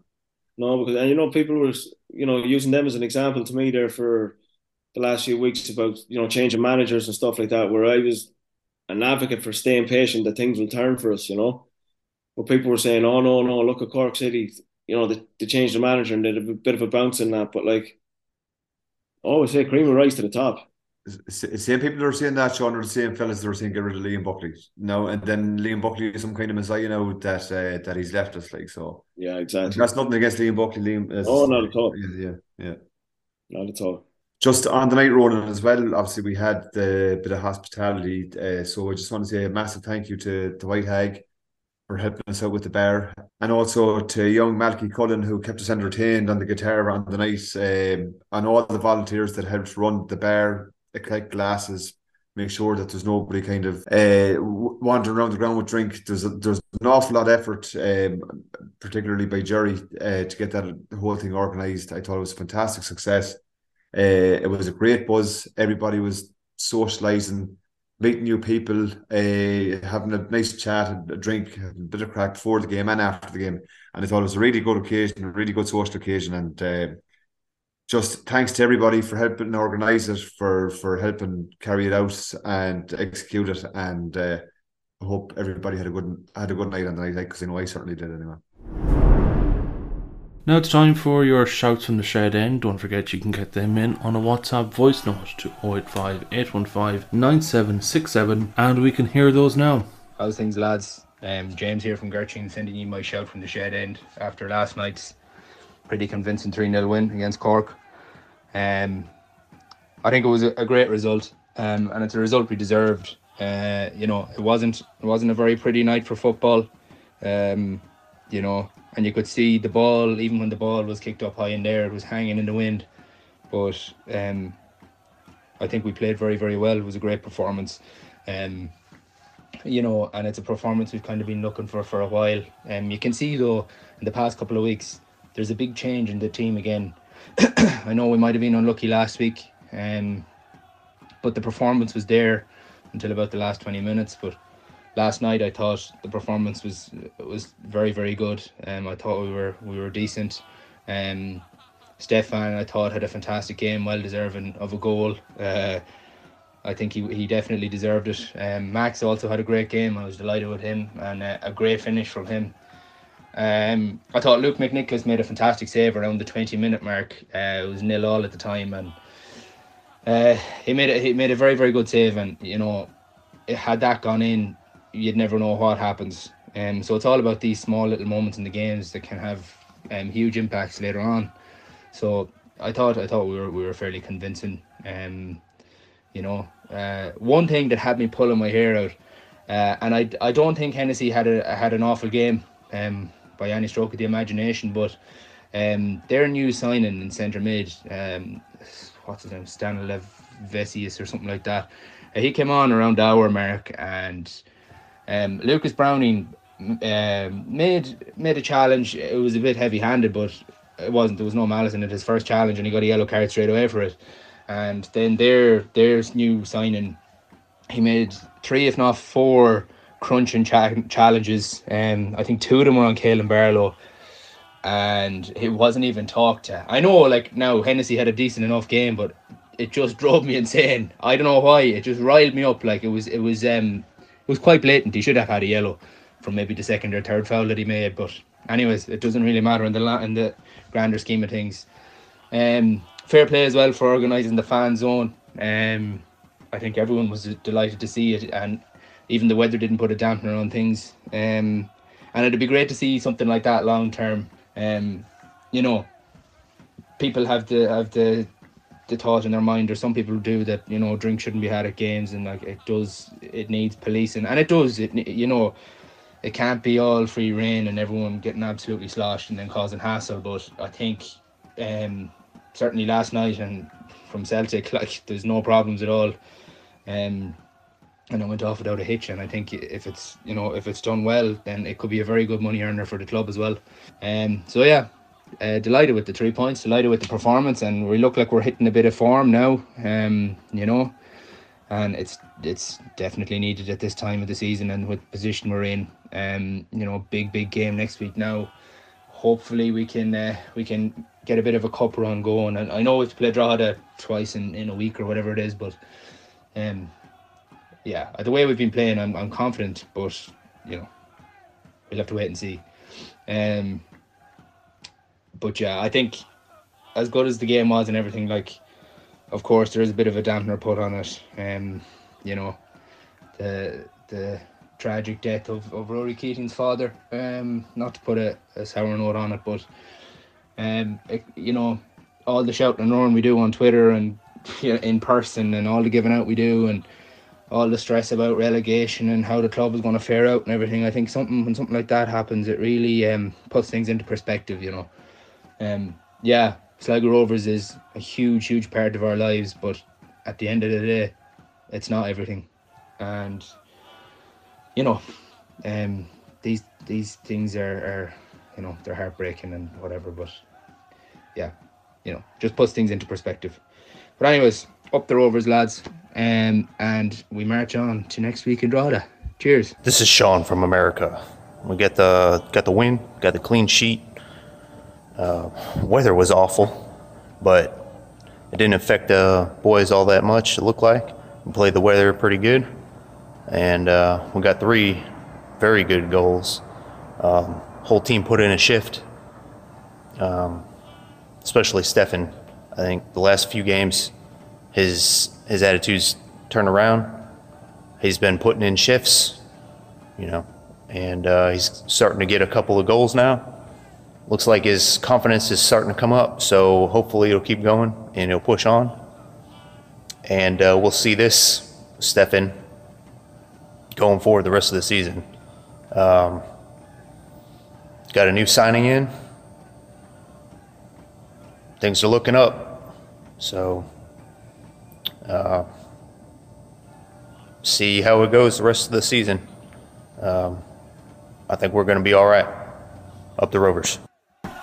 No, because and you know people were you know using them as an example to me there for the last few weeks about you know changing managers and stuff like that. Where I was an advocate for staying patient that things will turn for us, you know. But people were saying, "Oh no, no, look at Cork City." You know, they, they changed the manager and did a bit of a bounce in that. But like, I always say, cream will rise to the top. Same people that are saying that, Shaun, are the same fellas that are saying get rid of Liam Buckley. No, and then Liam Buckley is some kind of messiah now that uh, that he's left us. Like so, Yeah, exactly. that's nothing against Liam Buckley. Liam, is, Oh, not at all. Yeah, yeah, yeah. Not at all. Just on the night, Ronan, as well. Obviously, we had the bit of hospitality. Uh, so I just want to say a massive thank you to to White Hag for helping us out with the bar, and also to young Malky Cullen who kept us entertained on the guitar on the night, um, and all the volunteers that helped run the uh, collect glasses, make sure that there's nobody kind of uh, wandering around the ground with drink. There's a, there's an awful lot of effort, um, particularly by Jerry, uh, to get that whole thing organised. I thought it was a fantastic success. Uh, it was a great buzz. Everybody was socialising, meeting new people, uh, having a nice chat, a drink, a bit of crack before the game and after the game. And I thought it was a really good occasion, a really good social occasion. And uh, just thanks to everybody for helping organise it, for for helping carry it out and execute it. And uh, I hope everybody had a good had a good night on the night because I know I certainly did anyway. Now it's time for your shouts from the shed end. Don't forget you can get them in on a WhatsApp voice note to 085 815 9767 and we can hear those now. How's things, lads? Um, James here from Gertrude sending you my shout from the shed end after last night's pretty convincing 3 0 win against Cork. Um, I think it was a, great result, um, and it's a result we deserved. Uh, you know, it wasn't it wasn't a very pretty night for football. Um, you know, and you could see the ball, even when the ball was kicked up high in there, it was hanging in the wind. But um, I think we played very, very well. It was a great performance. Um, you know, and it's a performance we've kind of been looking for for a while. Um, you can see though in the past couple of weeks, there's a big change in the team again. I know we might have been unlucky last week, um, but the performance was there until about the last 20 minutes. But last night, I thought the performance was was very very good. Um, I thought we were we were decent. Um, Stefan, I thought had a fantastic game, well deserving of a goal. Uh, I think he, he definitely deserved it. Um, Max also had a great game. I was delighted with him and uh, a great finish from him. Um, I thought Luke McNicholas made a fantastic save around the 20 minute mark. Uh, it was nil all at the time, and uh, he made a, he made a very very good save. And you know, it, had that gone in, you'd never know what happens. Um, so it's all about these small little moments in the games that can have um, huge impacts later on. So I thought I thought we were we were fairly convincing. Um, you know, uh, one thing that had me pulling my hair out, uh, and I, I don't think Hennessy had a had an awful game um, by any stroke of the imagination, but um, their new signing in centre mid, um, what's his name, Stanilev Vesius or something like that. Uh, he came on around hour mark, and um, Lucas Browning um, made made a challenge. It was a bit heavy handed, but it wasn't. There was no malice in it. His first challenge, and he got a yellow card straight away for it. And then their their new signing, he made three, if not four, crunching cha- challenges. Um, I think two of them were on Kailin Barlow, and it wasn't even talked to. I know, like now Hennessy had a decent enough game, but it just drove me insane. I don't know why. It just riled me up. Like it was, it was, um, was quite blatant. He should have had a yellow from maybe the second or third foul that he made. But anyways, it doesn't really matter in the in the grander scheme of things. Um, fair play as well for organising the fan zone. Um, I think everyone was delighted to see it, and even the weather didn't put a dampener on things. Um, and it'd be great to see something like that long term. Um, you know, people have the have the the thought in their mind, or some people do that. You know, drink shouldn't be had at games, and like it does, it needs policing, and it does. It you know, it can't be all free reign and everyone getting absolutely sloshed and then causing hassle. But I think, um, certainly last night and from Celtic, like there's no problems at all. Um, and it went off without a hitch. And I think if it's you know if it's done well, then it could be a very good money earner for the club as well. Um, so yeah, uh, delighted with the three points, delighted with the performance, and we look like we're hitting a bit of form now. Um, you know, and it's it's definitely needed at this time of the season and with position we're in. Um, you know, big big game next week now. Hopefully we can uh, we can get a bit of a cup run going. And I know we've played Drogheda twice in, in a week or whatever it is, but um, yeah, the way we've been playing, I'm I'm confident, but you know, we'll have to wait and see. Um, but yeah, I think as good as the game was and everything, like, of course, there is a bit of a dampener put on it. Um, you know, the the tragic death of, of Rory Keating's father. Um, not to put a, a sour note on it, but um, it, you know, all the shouting and roaring we do on Twitter and you know, in person, and all the giving out we do, and all the stress about relegation and how the club is going to fare out and everything. I think something when something like that happens, it really um, puts things into perspective. You know, um, yeah, Sligo Rovers is a huge, huge part of our lives, but at the end of the day, it's not everything, and you know, um, these these things are, are you know they're heartbreaking and whatever, but yeah, you know, just puts things into perspective. But anyways, up the Rovers, lads, um, and we march on to next week in Drogheda. Cheers. This is Sean from America. We get the got the win, got the clean sheet. Uh, weather was awful, but it didn't affect the boys all that much. It looked like we played the weather pretty good, and uh, we got three very good goals. Um, whole team put in a shift, um, especially Stefan. I think the last few games, his his attitudes turned around. He's been putting in shifts, you know, and uh, he's starting to get a couple of goals now. Looks like his confidence is starting to come up, so hopefully it'll keep going and he'll push on. And uh, we'll see this Stefan going forward the rest of the season. Um, got a new signing in. Things are looking up. So, uh, see how it goes the rest of the season. Um, I think we're going to be all right. Up the Rovers.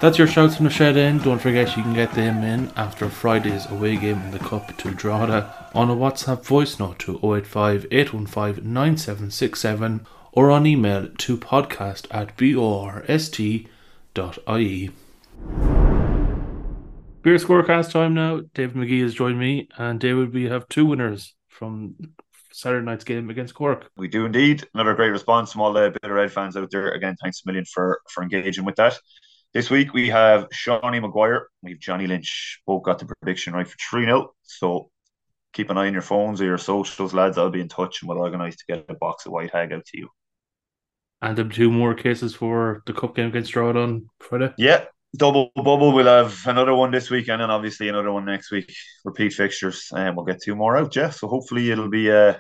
That's your shouts from the shed end. Don't forget you can get them in after Friday's away game in the Cup to Drogheda on a WhatsApp voice note to 085 815 9767 or on email to podcast at borst.ie. Beer scorecast time now. David McGee has joined me, and David, we have two winners from Saturday night's game against Cork. We do indeed. Another great response from all the Bit O'Red fans out there. Again, thanks a million for for engaging with that. This week we have Shawnee Maguire, we have Johnny Lynch. Both got the prediction right for 3 0. So keep an eye on your phones or your socials, lads. I'll be in touch and we'll organise to get a box of White Hag out to you. And there two more cases for the cup game against Drogheda on Friday. Yeah, double bubble. We'll have another one this weekend and obviously another one next week. Repeat fixtures, and we'll get two more out, Jeff. So hopefully it'll be uh,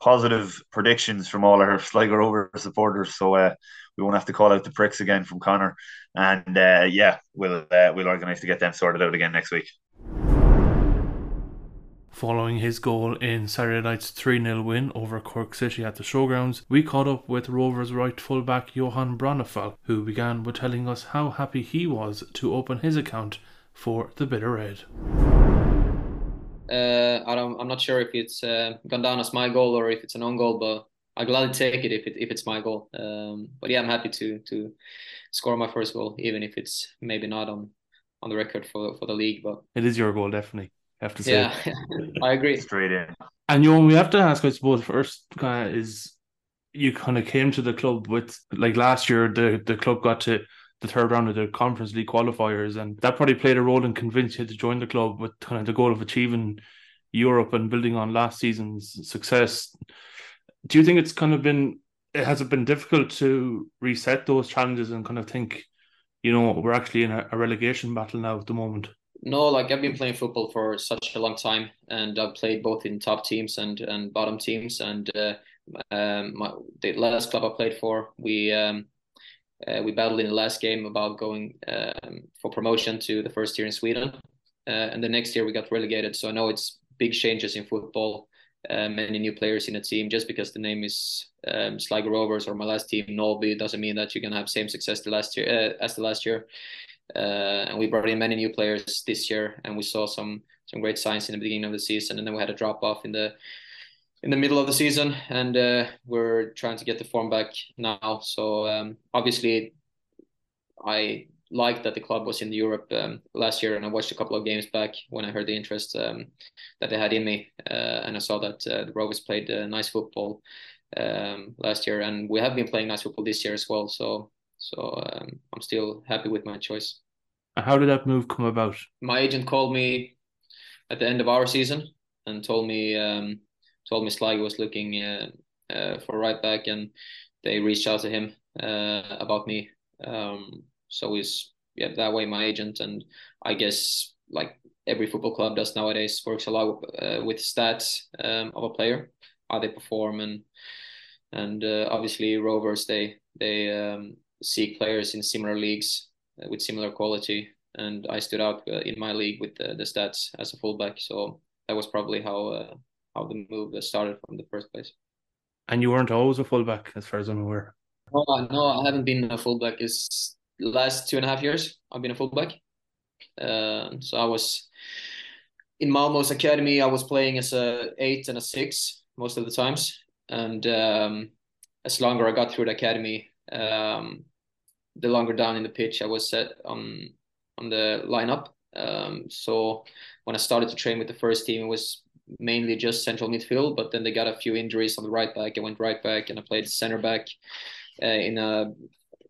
positive predictions from all our Sligo Rover supporters. So uh, we won't have to call out the pricks again from Connor. And uh, yeah, we'll uh, we'll organise to get them sorted out again next week. Following his goal in Saturday night's 3 0 win over Cork City at the showgrounds, we caught up with Rovers right fullback Johan Brannefalk, who began by telling us how happy he was to open his account for the Bit O'Red. Uh, I don't, I'm not sure if it's uh, gone down as my goal or if it's an own goal, but I gladly take it if it if it's my goal. Um, but yeah, I'm happy to to score my first goal, even if it's maybe not on on the record for for the league. But it is your goal, definitely. I have to say. Yeah, I agree. Straight in. And you know, we have to ask, I suppose, first uh, is you kind of came to the club with like last year the the club got to the third round of the Conference League qualifiers, and that probably played a role in convincing you to join the club with kind of the goal of achieving Europe and building on last season's success. Do you think it's kind of been has it been difficult to reset those challenges and kind of think, you know, we're actually in a, a relegation battle now at the moment? No, like I've been playing football for such a long time, and I've played both in top teams and and bottom teams. And uh, um, my, the last club I played for, we um, uh, we battled in the last game about going um, for promotion to the first tier in Sweden, uh, and the next year we got relegated. So I know it's big changes in football, uh, many new players in the team. Just because the name is um, Sligo Rovers or my last team Norrby doesn't mean that you can have same success the last year uh, as the last year. Uh, and we brought in many new players this year, and we saw some some great signs in the beginning of the season, and then we had a drop off in the in the middle of the season, and uh, we're trying to get the form back now. So um, obviously, I liked that the club was in Europe um, last year, and I watched a couple of games back when I heard the interest um, that they had in me, uh, and I saw that uh, the Rovers played uh, nice football um, last year, and we have been playing nice football this year as well. So, so um, I'm still happy with my choice. How did that move come about? My agent called me at the end of our season and told me um, told me Sligo was looking uh, uh, for right back, and they reached out to him uh, about me. Um, so he's yeah that way my agent, and I guess like every football club does nowadays works a lot with, with stats um, of a player, how they perform, and and obviously Rovers they they um, seek players in similar leagues with similar quality and I stood out uh, in my league with the, the stats as a fullback. So that was probably how uh, how the move that started from the first place. And you weren't always a fullback, as far as I'm aware. No, no, I haven't been a fullback. It's last two and a half years I've been a fullback. Uh, so I was in Malmo's academy. I was playing as a eight and a six most of the times, and um, as longer I got through the academy, um, the longer down in the pitch I was set on on the lineup. Um, so when I started to train with the first team, it was mainly just central midfield, but then they got a few injuries on the right back. I went right back and I played center back uh, in a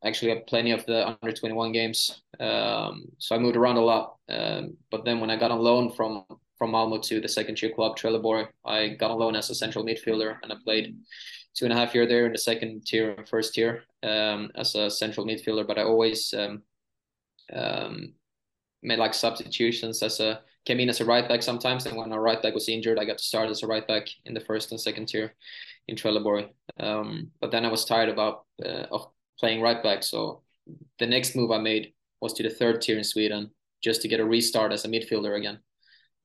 actually had plenty of the under 21 games. Um, so I moved around a lot. Um, but then when I got on loan from from Malmo to the second tier club Trelleborg, I got on loan as a central midfielder and I played two and a half year there in the second tier and first tier um, as a central midfielder. But I always um, um, made like substitutions as a came in as a right back sometimes, and when our right back was injured, I got to start as a right back in the first and second tier in Trelleborg. Um, but then I was tired about uh, of playing right back, so the next move I made was to the third tier in Sweden just to get a restart as a midfielder again.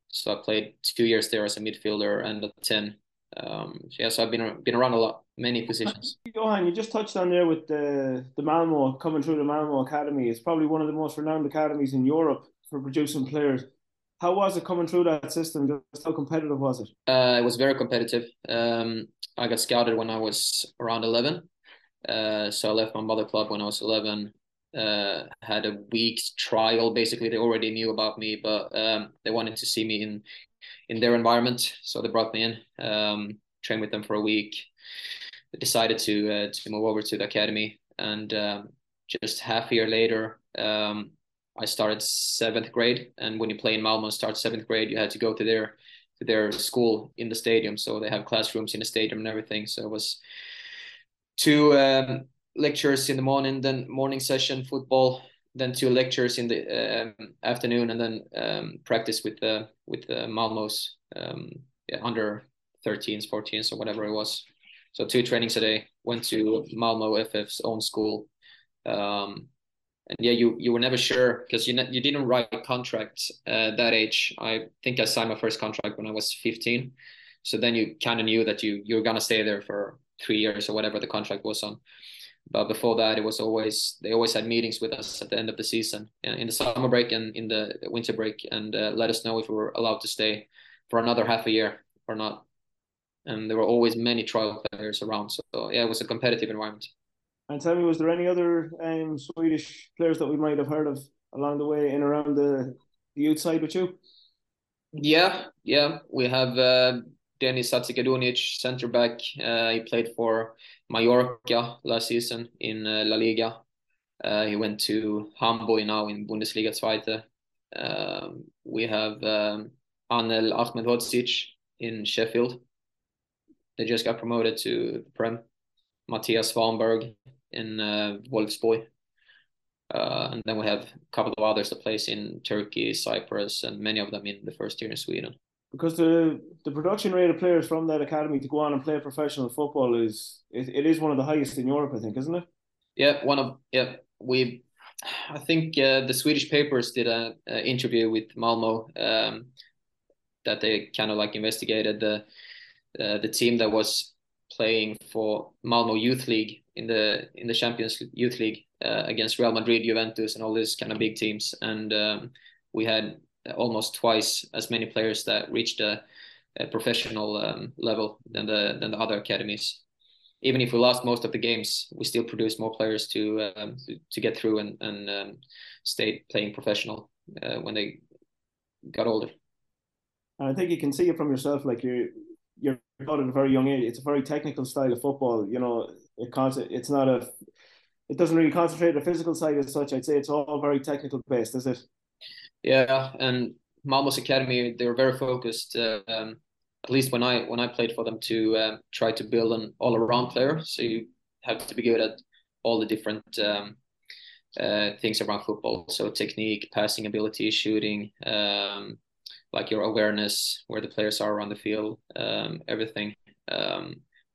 So I played two years there as a midfielder and a ten. Um, yeah, so I've been been around a lot, many positions. Johan, you just touched on there with the the Malmo coming through the Malmo Academy. It's probably one of the most renowned academies in Europe for producing players. How was it coming through that system? Just how competitive was it? Uh, it was very competitive. Um, I got scouted when I was around 11. Uh, so I left my mother club when I was 11. Uh, had a week's trial. Basically, they already knew about me, but um, they wanted to see me in in their environment, so they brought me in, um, trained with them for a week. Decided to uh, to move over to the academy, and um, just half a year later, um, I started seventh grade, and when you play in Malmo, start seventh grade, you had to go to their to their school in the stadium. So they have classrooms in the stadium and everything. So it was two um, lectures in the morning, then morning session football, then two lectures in the um, afternoon, and then um, practice with the with the Malmo's um, yeah, under 13s, 14s, or whatever it was. So two trainings a day. Went to Malmo FF's own school. Um, and yeah, you you were never sure because you you didn't write contracts uh, that age. I think I signed my first contract when I was 15, so then you kind of knew that you you were gonna stay there for three years or whatever the contract was on. But before that, it was always they always had meetings with us at the end of the season, in the summer break and in the winter break, and uh, let us know if we were allowed to stay for another half a year or not. And there were always many trial players around, so yeah, it was a competitive environment. And tell me, was there any other um, Swedish players that we might have heard of along the way in around the, the youth side with you? Yeah, yeah, we have uh, Denis Hadzikadunic, centre back. Uh, he played for Mallorca last season in uh, La Liga. Uh, he went to Hamburg now in Bundesliga Zweite. Um, we have um, Anel Ahmedhodzic in Sheffield. They just got promoted to Prem. Mattias Svanberg in uh, Wolfsburg. Uh, and then we have a couple of others that plays in Turkey, Cyprus, and many of them in the first year in Sweden. Because the the production rate of players from that academy to go on and play professional football is it, it is one of the highest in Europe, I think, isn't it? Yeah, one of yeah we. I think uh, the Swedish papers did a, a interview with Malmo um, that they kind of like investigated the uh, the team that was playing for Malmo Youth League in the in the Champions Youth League uh, against Real Madrid, Juventus, and all these kind of big teams. And um, we had almost twice as many players that reached a, a professional um, level than the than the other academies. Even if we lost most of the games, we still produced more players to um, to, to, get through and and um, stay playing professional uh, when they got older. And I think you can see it from yourself, like you're you're taught at a very young age. It's a very technical style of football. You know, it it's not a it doesn't really concentrate on the physical side as such. I'd say it's all very technical based, is it? Yeah, and Malmö's academy they were very focused. Uh, um, at least when I when I played for them to um, try to build an all around player. So you have to be good at all the different um, uh, things around football. So technique, passing ability, shooting, um, like your awareness, where the players are around the field, um, everything.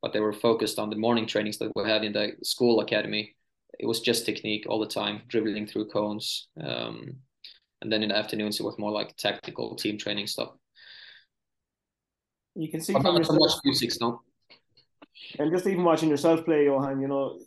But they were focused on the morning trainings that we had in the school academy. It was just technique all the time, dribbling through cones. Um, and then in the afternoons, it was more like tactical team training stuff. You can see I'm from yourself, much music now. and just even watching yourself play, Johan, you know,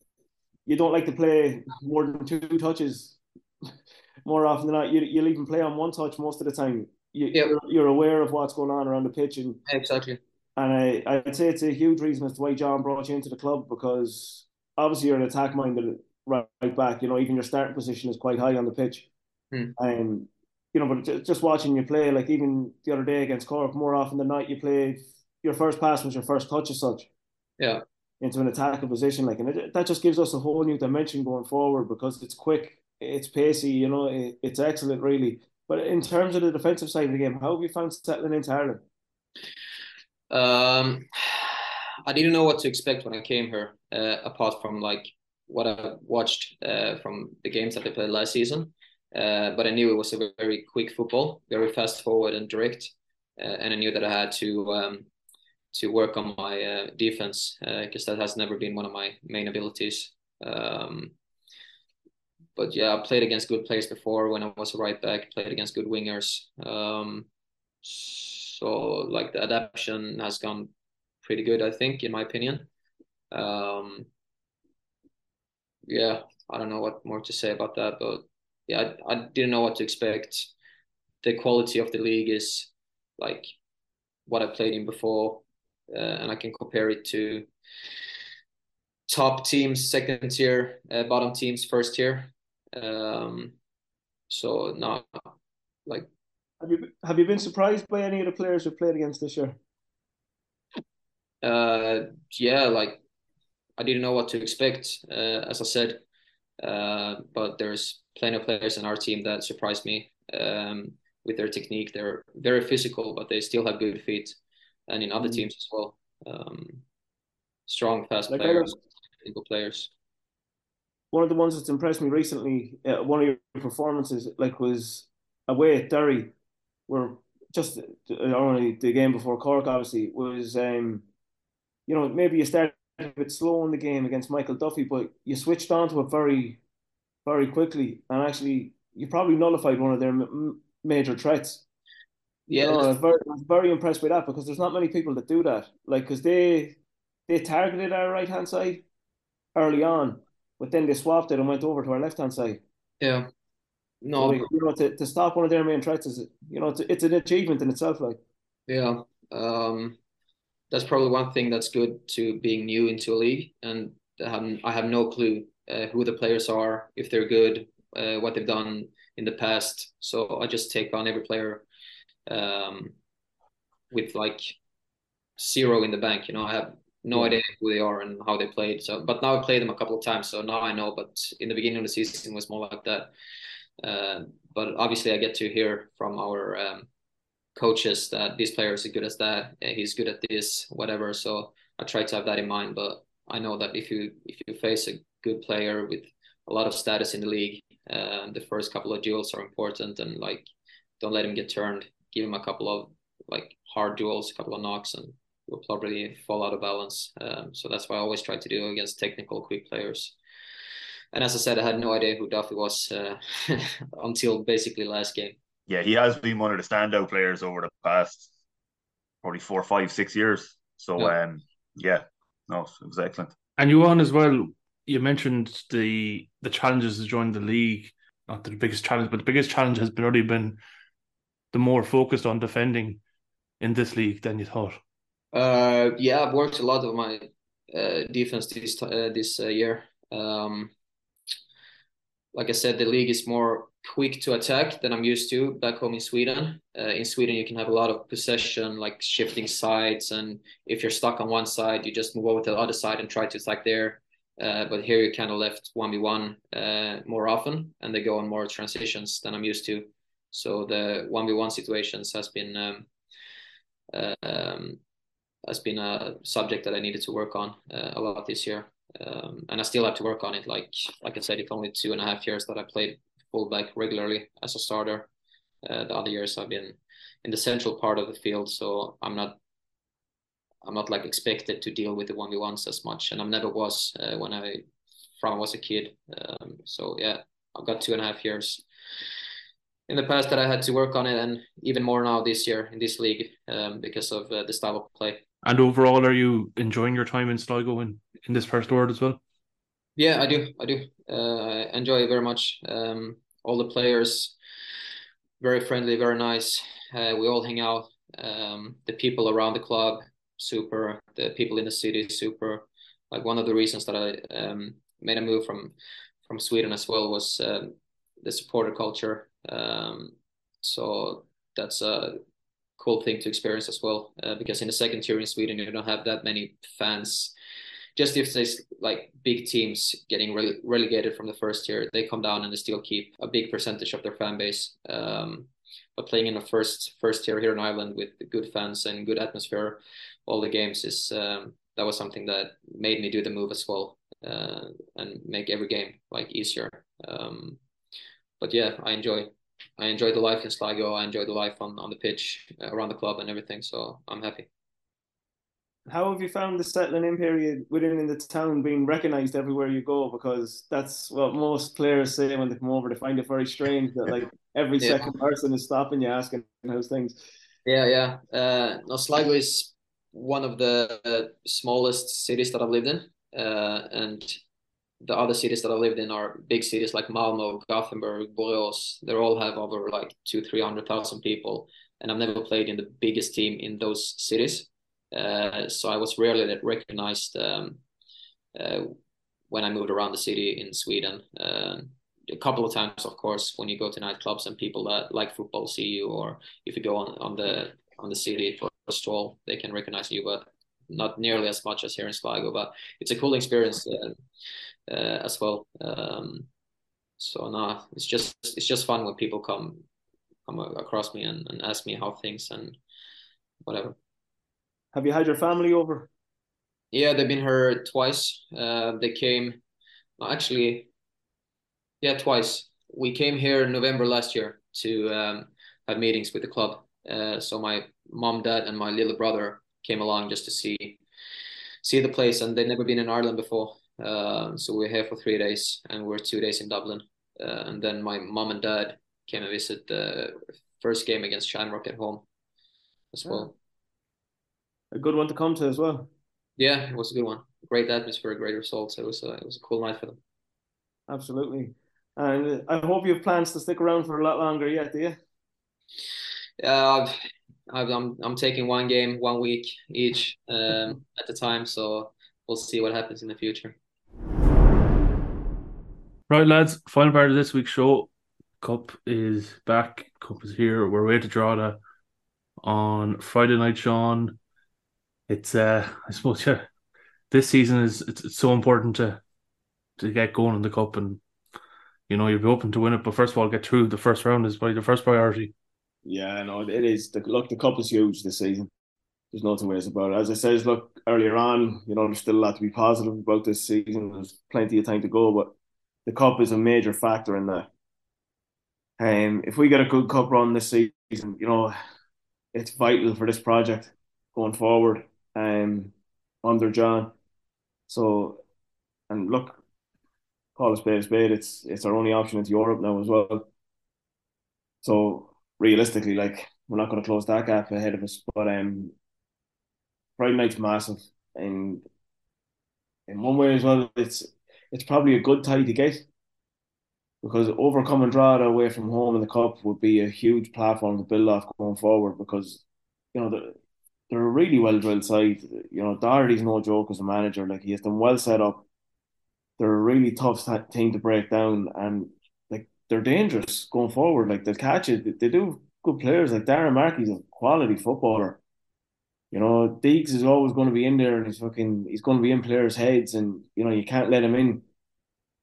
you don't like to play more than two touches more often than not. You, you'll even play on one touch most of the time. You, Yep. you're, you're aware of what's going on around the pitch and Exactly. And I, I'd say it's a huge reason as to why John brought you into the club because obviously you're an attack minded right, right back. You know, even your starting position is quite high on the pitch. Hmm. And, you know, but just watching you play, like even the other day against Cork, more often than not, you played your first pass was your first touch as such Yeah. into an attacking position. Like, and it, that just gives us a whole new dimension going forward because it's quick, it's pacey, you know, it, it's excellent, really. But in terms of the defensive side of the game, how have you found settling into Ireland? Um, I didn't know what to expect when I came here, uh, apart from like what I watched uh, from the games that they played last season. Uh, but I knew it was a very quick football, very fast forward and direct, uh, and I knew that I had to um, to work on my uh, defense because that has never been one of my main abilities. Um, but yeah, I played against good players before when I was a right back. Played against good wingers. Um, so like the adaptation has gone pretty good, I think, in my opinion. Um, yeah, I don't know what more to say about that, but yeah, I, I didn't know what to expect. The quality of the league is like what I played in before, uh, and I can compare it to top teams, second tier, uh, bottom teams, first tier. Um, so no, like Have you have you been surprised by any of the players who played against this year? uh, yeah, like I didn't know what to expect, uh, as I said. Uh, but there's plenty of players in our team that surprised me um, with their technique. They're very physical, but they still have good feet, and in other Mhm. teams as well. Um, strong, fast Like players, technical players. One of the ones that's impressed me recently, uh, one of your performances, like was away at Derry, where just uh, only the game before Cork, obviously was, um, you know, maybe you started a bit slow in the game against Michael Duffy, but you switched on to it very very quickly, and actually you probably nullified one of their m- major threats. Yeah, you know, I was very, I was very impressed with that because there's not many people that do that. Like, because they they targeted our right hand side early on, but then they swapped it and went over to our left hand side. Yeah. No, so, you know, to, to stop one of their main threats is, you know, it's, it's an achievement in itself. Like, yeah, um, that's probably one thing that's good to being new into a league, and I have, I have no clue uh, who the players are, if they're good, uh, what they've done in the past. So I just take on every player um, with like zero in the bank. You know, I have no idea who they are and how they played. So, but now I played them a couple of times, so now I know. But in the beginning of the season, was more like that. Uh, but obviously, I get to hear from our um, coaches that this player is as good as that. He's good at this, whatever. So I try to have that in mind. But I know that if you if you face a good player with a lot of status in the league, uh, the first couple of duels are important, and like don't let him get turned. Give him a couple of like hard duels, a couple of knocks, and will probably fall out of balance. Um, so that's why I always try to do against technical, quick players. And as I said, I had no idea who Duffy was uh, until basically last game. Yeah, he has been one of the standout players over the past probably four, five, six years. So, yeah, um, yeah no, it was excellent. And you on as well. You mentioned the the challenges to join the league. Not the biggest challenge, but the biggest challenge has been already been the more focused on defending in this league than you thought. Uh, yeah, I've worked a lot of my uh, defense this uh, this uh, year. Um, like I said, the league is more quick to attack than I'm used to back home in Sweden. Uh, in Sweden, you can have a lot of possession, like shifting sides, and if you're stuck on one side, you just move over to the other side and try to attack there. Uh, but here, you're kind of left one v one more often, and they go on more transitions than I'm used to. So the one v one situations has been um, um, has been a subject that I needed to work on uh, a lot this year, um, and I still have to work on it. Like like I said, it's only two and a half years that I played fullback regularly as a starter. Uh, the other years I've been in the central part of the field, so I'm not I'm not like expected to deal with the one v ones as much, and I never was uh, when I from was a kid. Um, so yeah, I've got two and a half years in the past that I had to work on it, and even more now this year in this league um, because of uh, the style of play. And overall, are you enjoying your time in Sligo in, in this first word as well? Yeah, I do. I do. Uh, I enjoy it very much. Um, all the players, very friendly, very nice. Uh, we all hang out. Um, the people around the club, super. The people in the city, super. Like one of the reasons that I um, made a move from from Sweden as well was um, the supporter culture. Um, so that's a cool thing to experience as well. Uh, because in the second tier in Sweden, you don't have that many fans. Just if there's like big teams getting rele- relegated from the first tier, they come down and they still keep a big percentage of their fan base. Um, but playing in the first first tier here in Ireland with good fans and good atmosphere, all the games is um, that was something that made me do the move as well uh, and make every game like easier. Um, but yeah, I enjoy I enjoy the life in Sligo. I enjoy the life on, on the pitch uh, around the club and everything. So I'm happy. How have you found the settling in period within in the town being recognised everywhere you go? Because that's what most players say when they come over. They find it very strange that like every yeah. second person is stopping you asking those things. Yeah, yeah. Uh, no, Sligo is one of the uh, smallest cities that I've lived in, uh, and the other cities that I've lived in are big cities like Malmo, Gothenburg, Borås. They all have over like two, three hundred thousand people, and I've never played in the biggest team in those cities. Uh, so I was rarely recognized um, uh, when I moved around the city in Sweden. Uh, a couple of times, of course, when you go to nightclubs and people that like football see you, or if you go on, on the on the city for a stroll, they can recognize you, but not nearly as much as here in Sligo. But it's a cool experience uh, uh, as well. Um, so no, it's just it's just fun when people come come across me and, and ask me how things and whatever. Have you had your family over? Yeah, they've been here twice. Uh, they came, actually, yeah, twice. We came here in November last year to um, have meetings with the club. Uh, so my mom, dad, and my little brother came along just to see see the place, and they'd never been in Ireland before. Um, so we're here for three days, and we're two days in Dublin. uh, and then my mom and dad came and visit the first game against Shamrock at home as well. A good one to come to as well. Yeah, it was a good one. Great atmosphere, great results. It was a, it was a cool night for them. Absolutely. And I hope you have plans to stick around for a lot longer yet, do you? Uh, I've, I'm I'm taking one game, one week each um, at the time, so we'll see what happens in the future. Right, lads. Final part of this week's show. Cup is back. Cup is here. We're away to Drogheda on Friday night, Shaun. It's uh, I suppose yeah, this season is it's, it's so important to to get going in the cup, and you know you'll be open to win it. But first of all, get through the first round is probably the first priority. Yeah, no, it is. The, look, the cup is huge this season. There's no two ways about it. As I said, look earlier on, you know, there's still a lot to be positive about this season. There's plenty of time to go, but the cup is a major factor in that. Um, if we get a good cup run this season, you know, it's vital for this project going forward. Um, under John. So, and look, call a spade a spade. It's it's our only option into Europe now as well. So realistically, like we're not going to close that gap ahead of us. But um, Friday night's massive, and in one way as well, it's it's probably a good tie to get because overcoming Drogheda away from home in the cup would be a huge platform to build off going forward. Because you know the, they're a really well drilled side. You know Doherty's no joke as a manager. Like he has them well set up. They're a really tough team to break down, and like they're dangerous going forward. Like they'll catch it. They do good players. Like Darragh Markey's a quality footballer. You know, Deeks is always going to be in there, and he's fucking he's going to be in players' heads, and you know you can't let him in.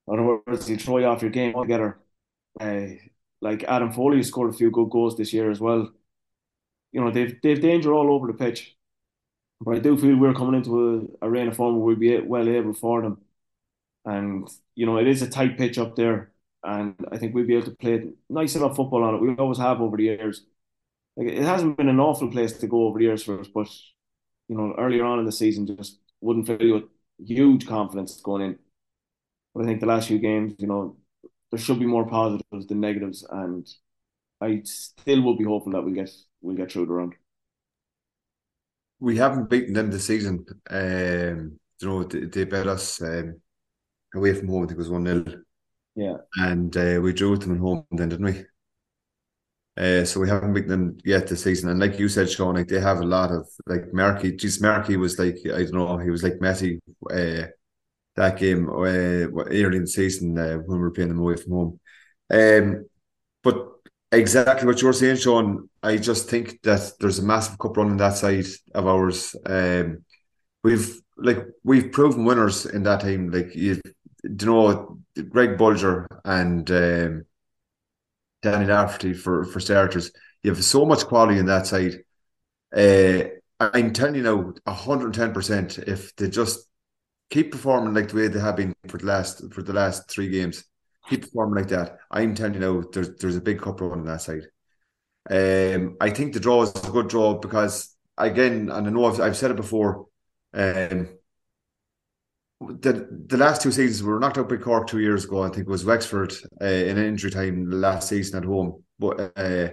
In other words, he'll throw you off your game altogether. Uh, like Adam Foley scored a few good goals this year as well. You know, they've they've danger all over the pitch. But I do feel we're coming into a, a reign of form where we'll be well able for them. And, you know, it is a tight pitch up there. And I think we'll be able to play nice enough football on it. We always have over the years. Like it hasn't been an awful place to go over the years for us, but you know, earlier on in the season just wouldn't fill you with huge confidence going in. But I think the last few games, you know, there should be more positives than negatives, and I still will be hopeful that we'll get we'll get through the round. We haven't beaten them this season. Um, you know, they, they bet us um, away from home. I think it was one 0 Yeah, and uh, we drew with them at home then, didn't we? Uh, so we haven't beaten them yet this season. And like you said, Shaun, like they have a lot of like Markey. Geez, Markey was like I don't know, he was like Messi uh, that game uh, early in the season uh, when we were playing them away from home. Um, but exactly what you're saying, Shaun. I just think that there's a massive cup run on that side of ours. Um, we've like we've proven winners in that team. Like you, you know, Greg Bolger and. Um, Danny Lafferty for for starters. You have so much quality in that side. Uh, I'm telling you now, 110 percent. If they just keep performing like the way they have been for the last for the last three games, keep performing like that. I'm telling you now, there's there's a big cup run on that side. Um, I think the draw is a good draw because again, and I know I've, I've said it before. Um, the the last two seasons we were knocked out by Cork two years ago. I think it was Wexford uh, in injury time last season at home. But uh,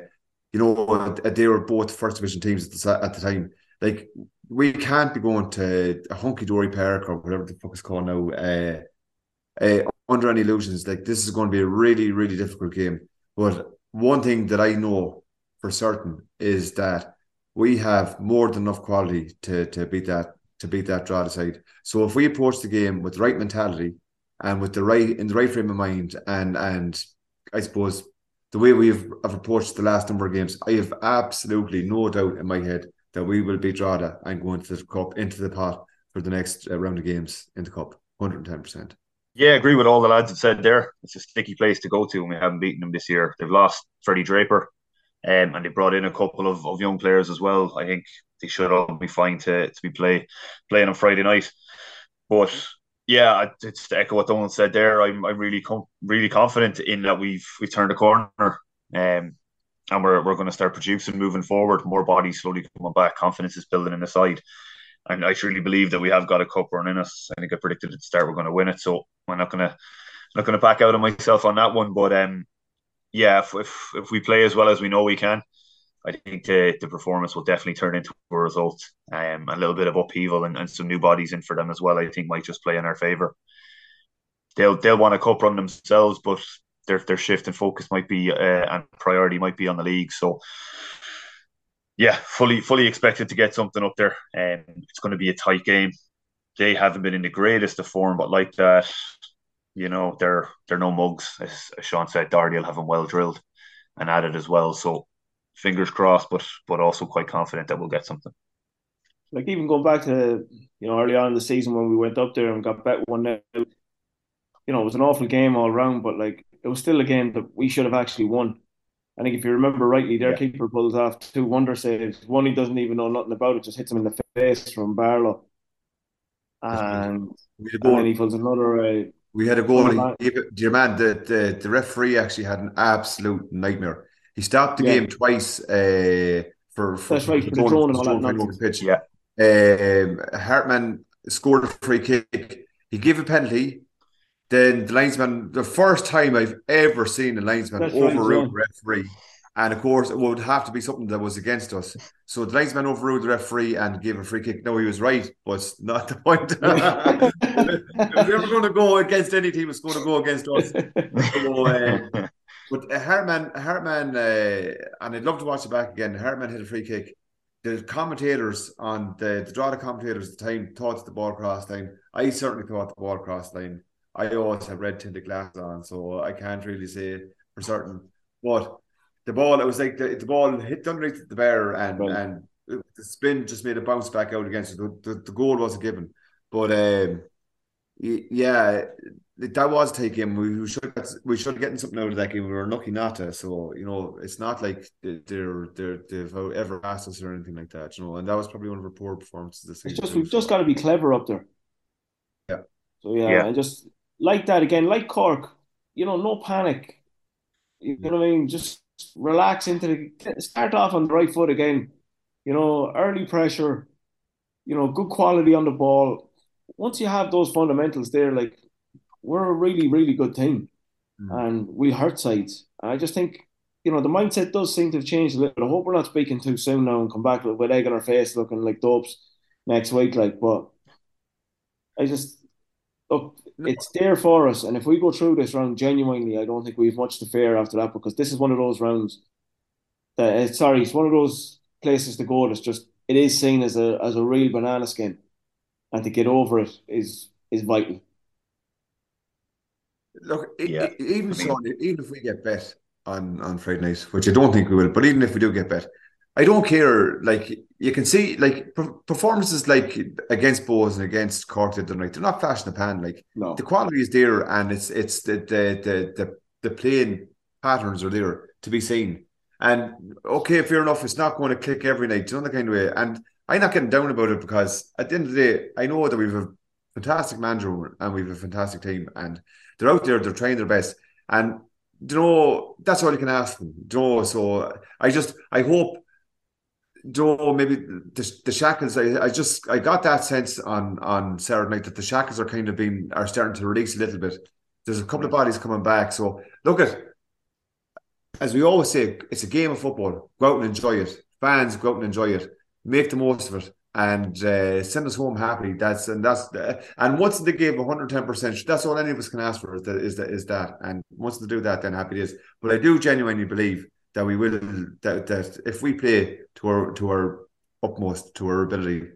you know they were both first division teams at the, at the time. Like we can't be going to a hunky dory park or whatever the fuck it's called now. Uh, uh, under any illusions, like this is going to be a really really difficult game. But one thing that I know for certain is that we have more than enough quality to to beat that to beat that draw aside. So if we approach the game with the right mentality and with the right in the right frame of mind and and I suppose the way we've have approached the last number of games, I have absolutely no doubt in my head that we will beat Drogheda and go into the cup into the pot for the next uh, round of games in the cup. Hundred and ten percent. Yeah, I agree with all the lads have said there. It's a sticky place to go to, and we haven't beaten them this year. They've lost Freddie Draper, um, and they brought in a couple of, of young players as well. I think they should all be fine to to be play playing on Friday night. But yeah, it's to echo what Donal said there. I'm I'm really com- really confident in that we've we turned a corner, um, and we're we're going to start producing moving forward. More bodies slowly coming back. Confidence is building in the side. And I truly believe that we have got a cup run in us. I think I predicted at the start we're going to win it. So I'm not going to not to back out of myself on that one, but um, yeah, if, if if we play as well as we know we can, I think the, the performance will definitely turn into a result. Um, a little bit of upheaval and, and some new bodies in for them as well. I think might just play in our favour. They'll they'll want a cup run themselves, but their their shift and focus might be uh, and priority might be on the league. So yeah, fully fully expected to get something up there, and it's going to be a tight game. They haven't been in the greatest of form, but like that, you know, they're they're no mugs. As, as Shaun said, Doherty will have them well drilled and added as well. So fingers crossed, but but also quite confident that we'll get something. Like even going back to you know early on in the season when we went up there and got bet one nil, you know it was an awful game all round, but like it was still a game that we should have actually won. I think if you remember rightly, their yeah. keeper pulls off two wonder saves. One he doesn't even know nothing about it, just hits him in the face from Barlow, and, and then he pulls another. Uh, we had a goal. Dear man, the, the the referee actually had an absolute nightmare. He stopped the yeah. game twice uh, for, for that's right for the drone and all that pitch. Yeah, um, Hartmann scored a free kick. He gave a penalty. Then the linesman, the first time I've ever seen a linesman that's overrule right, referee. And of course, it would have to be something that was against us. So the linesman overruled the referee and gave a free kick. No, he was right, but not the point. if we ever going to go against any team, it's going to go against us. So, uh, but Hartmann, Hartmann, uh, and I'd love to watch it back again. Hartmann hit a free kick. The commentators on the the draw the commentators at the time thought the ball crossed line. I certainly thought the ball crossed line. I always have red tinted glasses on, so I can't really say for certain. But the ball, it was like the, the ball hit underneath the bar and right. and the spin just made a bounce back out against it. The, the, the goal wasn't given, but um, yeah, that was a take game. We should we should have gotten something out of that game. We were lucky not to. So you know, it's not like they're they're they've ever asked us or anything like that. You know, and that was probably one of our poor performances this season. It's just we've just got to be clever up there. Yeah. So yeah, yeah. and just like that again, like Cork. You know, no panic. You know what I mean? Just relax into the start off on the right foot again. You know, early pressure. You know, good quality on the ball. Once you have those fundamentals there, like we're a really, really good team, mm. and we hurt sides. And I just think, you know, the mindset does seem to have changed a little. I hope we're not speaking too soon now and come back with, with egg on our face, looking like dopes next week. Like, but I just look, it's there for us, and if we go through this round genuinely, I don't think we have much to fear after that because this is one of those rounds. That uh, sorry, it's one of those places to go that's just it is seen as a as a real banana skin, and to get over it is is vital. Look, yeah. even I mean, so, even if we get bet on on Friday night, which I don't think we will, but even if we do get bet, I don't care. Like you can see, like performances like against Bohs and against Cork the other night, they're not flash in the pan. Like no. the quality is there, and it's it's the the the the, the playing patterns are there to be seen. And okay, fair enough, it's not going to click every night, you know the kind of way. And I'm not getting down about it because at the end of the day, I know that we've a fantastic manager and we've a fantastic team, and they're out there, they're trying their best, and you know that's all you can ask them. You know, so I just I hope. Joe, maybe the, the shackles. I, I just I got that sense on on Saturday night that the shackles are kind of being are starting to release a little bit. There's a couple of bodies coming back. So look at as we always say, it's a game of football. Go out and enjoy it. Fans, go out and enjoy it. Make the most of it and uh, send us home happy. That's and that's uh, and once they give 110 percent, that's all any of us can ask for is that is that is that. And once they do that, then happy it is. But I do genuinely believe that we will that, that if we play to our to our utmost to our ability,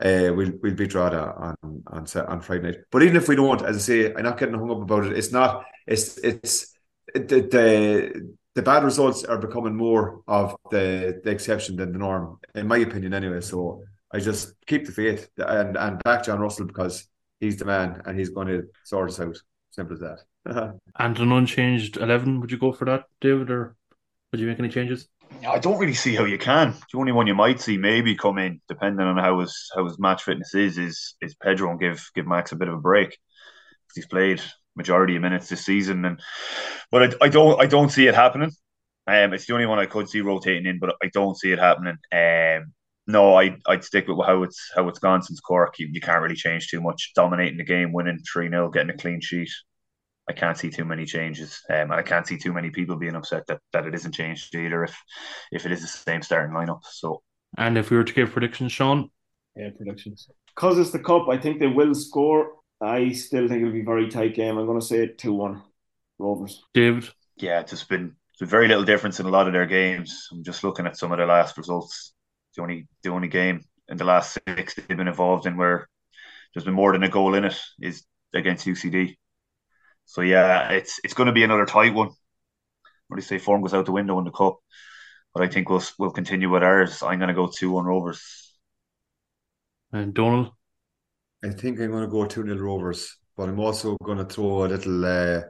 uh, we'll we'll beat Drogheda on on on Friday night. But even if we don't, as I say, I'm not getting hung up about it. It's not. It's it's the the the bad results are becoming more of the the exception than the norm, in my opinion, anyway. So I just keep the faith and and back John Russell because he's the man and he's going to sort us out. Simple as that. and an unchanged eleven, would you go for that, David, or would you make any changes? I don't really see how you can. The only one you might see maybe come in, depending on how his how his match fitness is, is is Pedro and give give Max a bit of a break. He's played majority of minutes this season, and but I, I don't I don't see it happening. Um, it's the only one I could see rotating in, but I don't see it happening. Um, no, I I'd stick with how it's how it's gone since Cork. You, you can't really change too much. Dominating the game, winning three 0 getting a clean sheet. I can't see too many changes, um, and I can't see too many people being upset that, that it isn't changed either. If if it is the same starting lineup, so And if we were to give predictions, Shaun, Yeah, predictions. Because it's the cup, I think they will score. I still think it'll be a very tight game. I'm going to say it 2 1 Rovers. David, yeah, it's just been there's very little difference in a lot of their games. I'm just looking at some of the last results. The only the only game in the last six they've been involved in where there's been more than a goal in it is against UCD. So yeah, it's it's going to be another tight one. What do you say? Form goes out the window in the cup, but I think we'll we'll continue with ours. I'm going to go two one Rovers. and Donal, I think I'm going to go 2 0 Rovers, but I'm also going to throw a little, uh,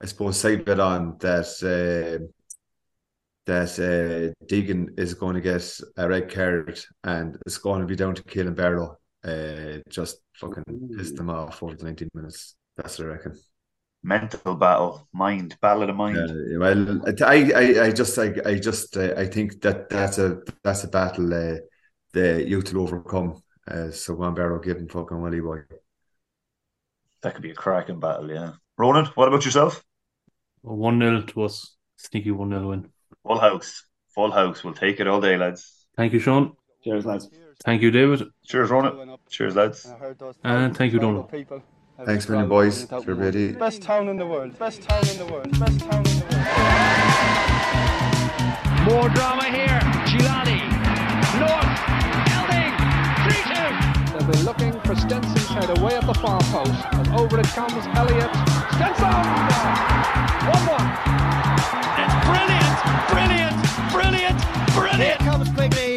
I suppose, side bet on that uh, that uh, Deegan is going to get a red card and it's going to be down to Kailin Barlow. Uh, just fucking piss them off over the 19 minutes. That's what I reckon. Mental battle, mind, battle of the mind. Uh, well, I, I, I just, I, I just, uh, I think that that's a that's a battle uh, the youth will overcome. Uh, so one Barrow give him fucking Willie boy. That could be a cracking battle, yeah. Ronan, what about yourself? 1 0 to us. Sneaky 1 0 win. Full house, full house. We'll take it all day, lads. Thank you, Shaun. Cheers, lads. Thank you, David. Cheers, Ronan. Cheers, lads. And thank you, Donal. Thanks, million boys. Sure, Brady. Best town in the world. Best town in the world. Best town in the world. More drama here. Gilani. North. Elding. 3 2. They'll be looking for Stenson's head away at the far post. And over it comes Elliott. Stenson! 1 1. It's brilliant. Brilliant. Brilliant. Brilliant. Here comes Quigley.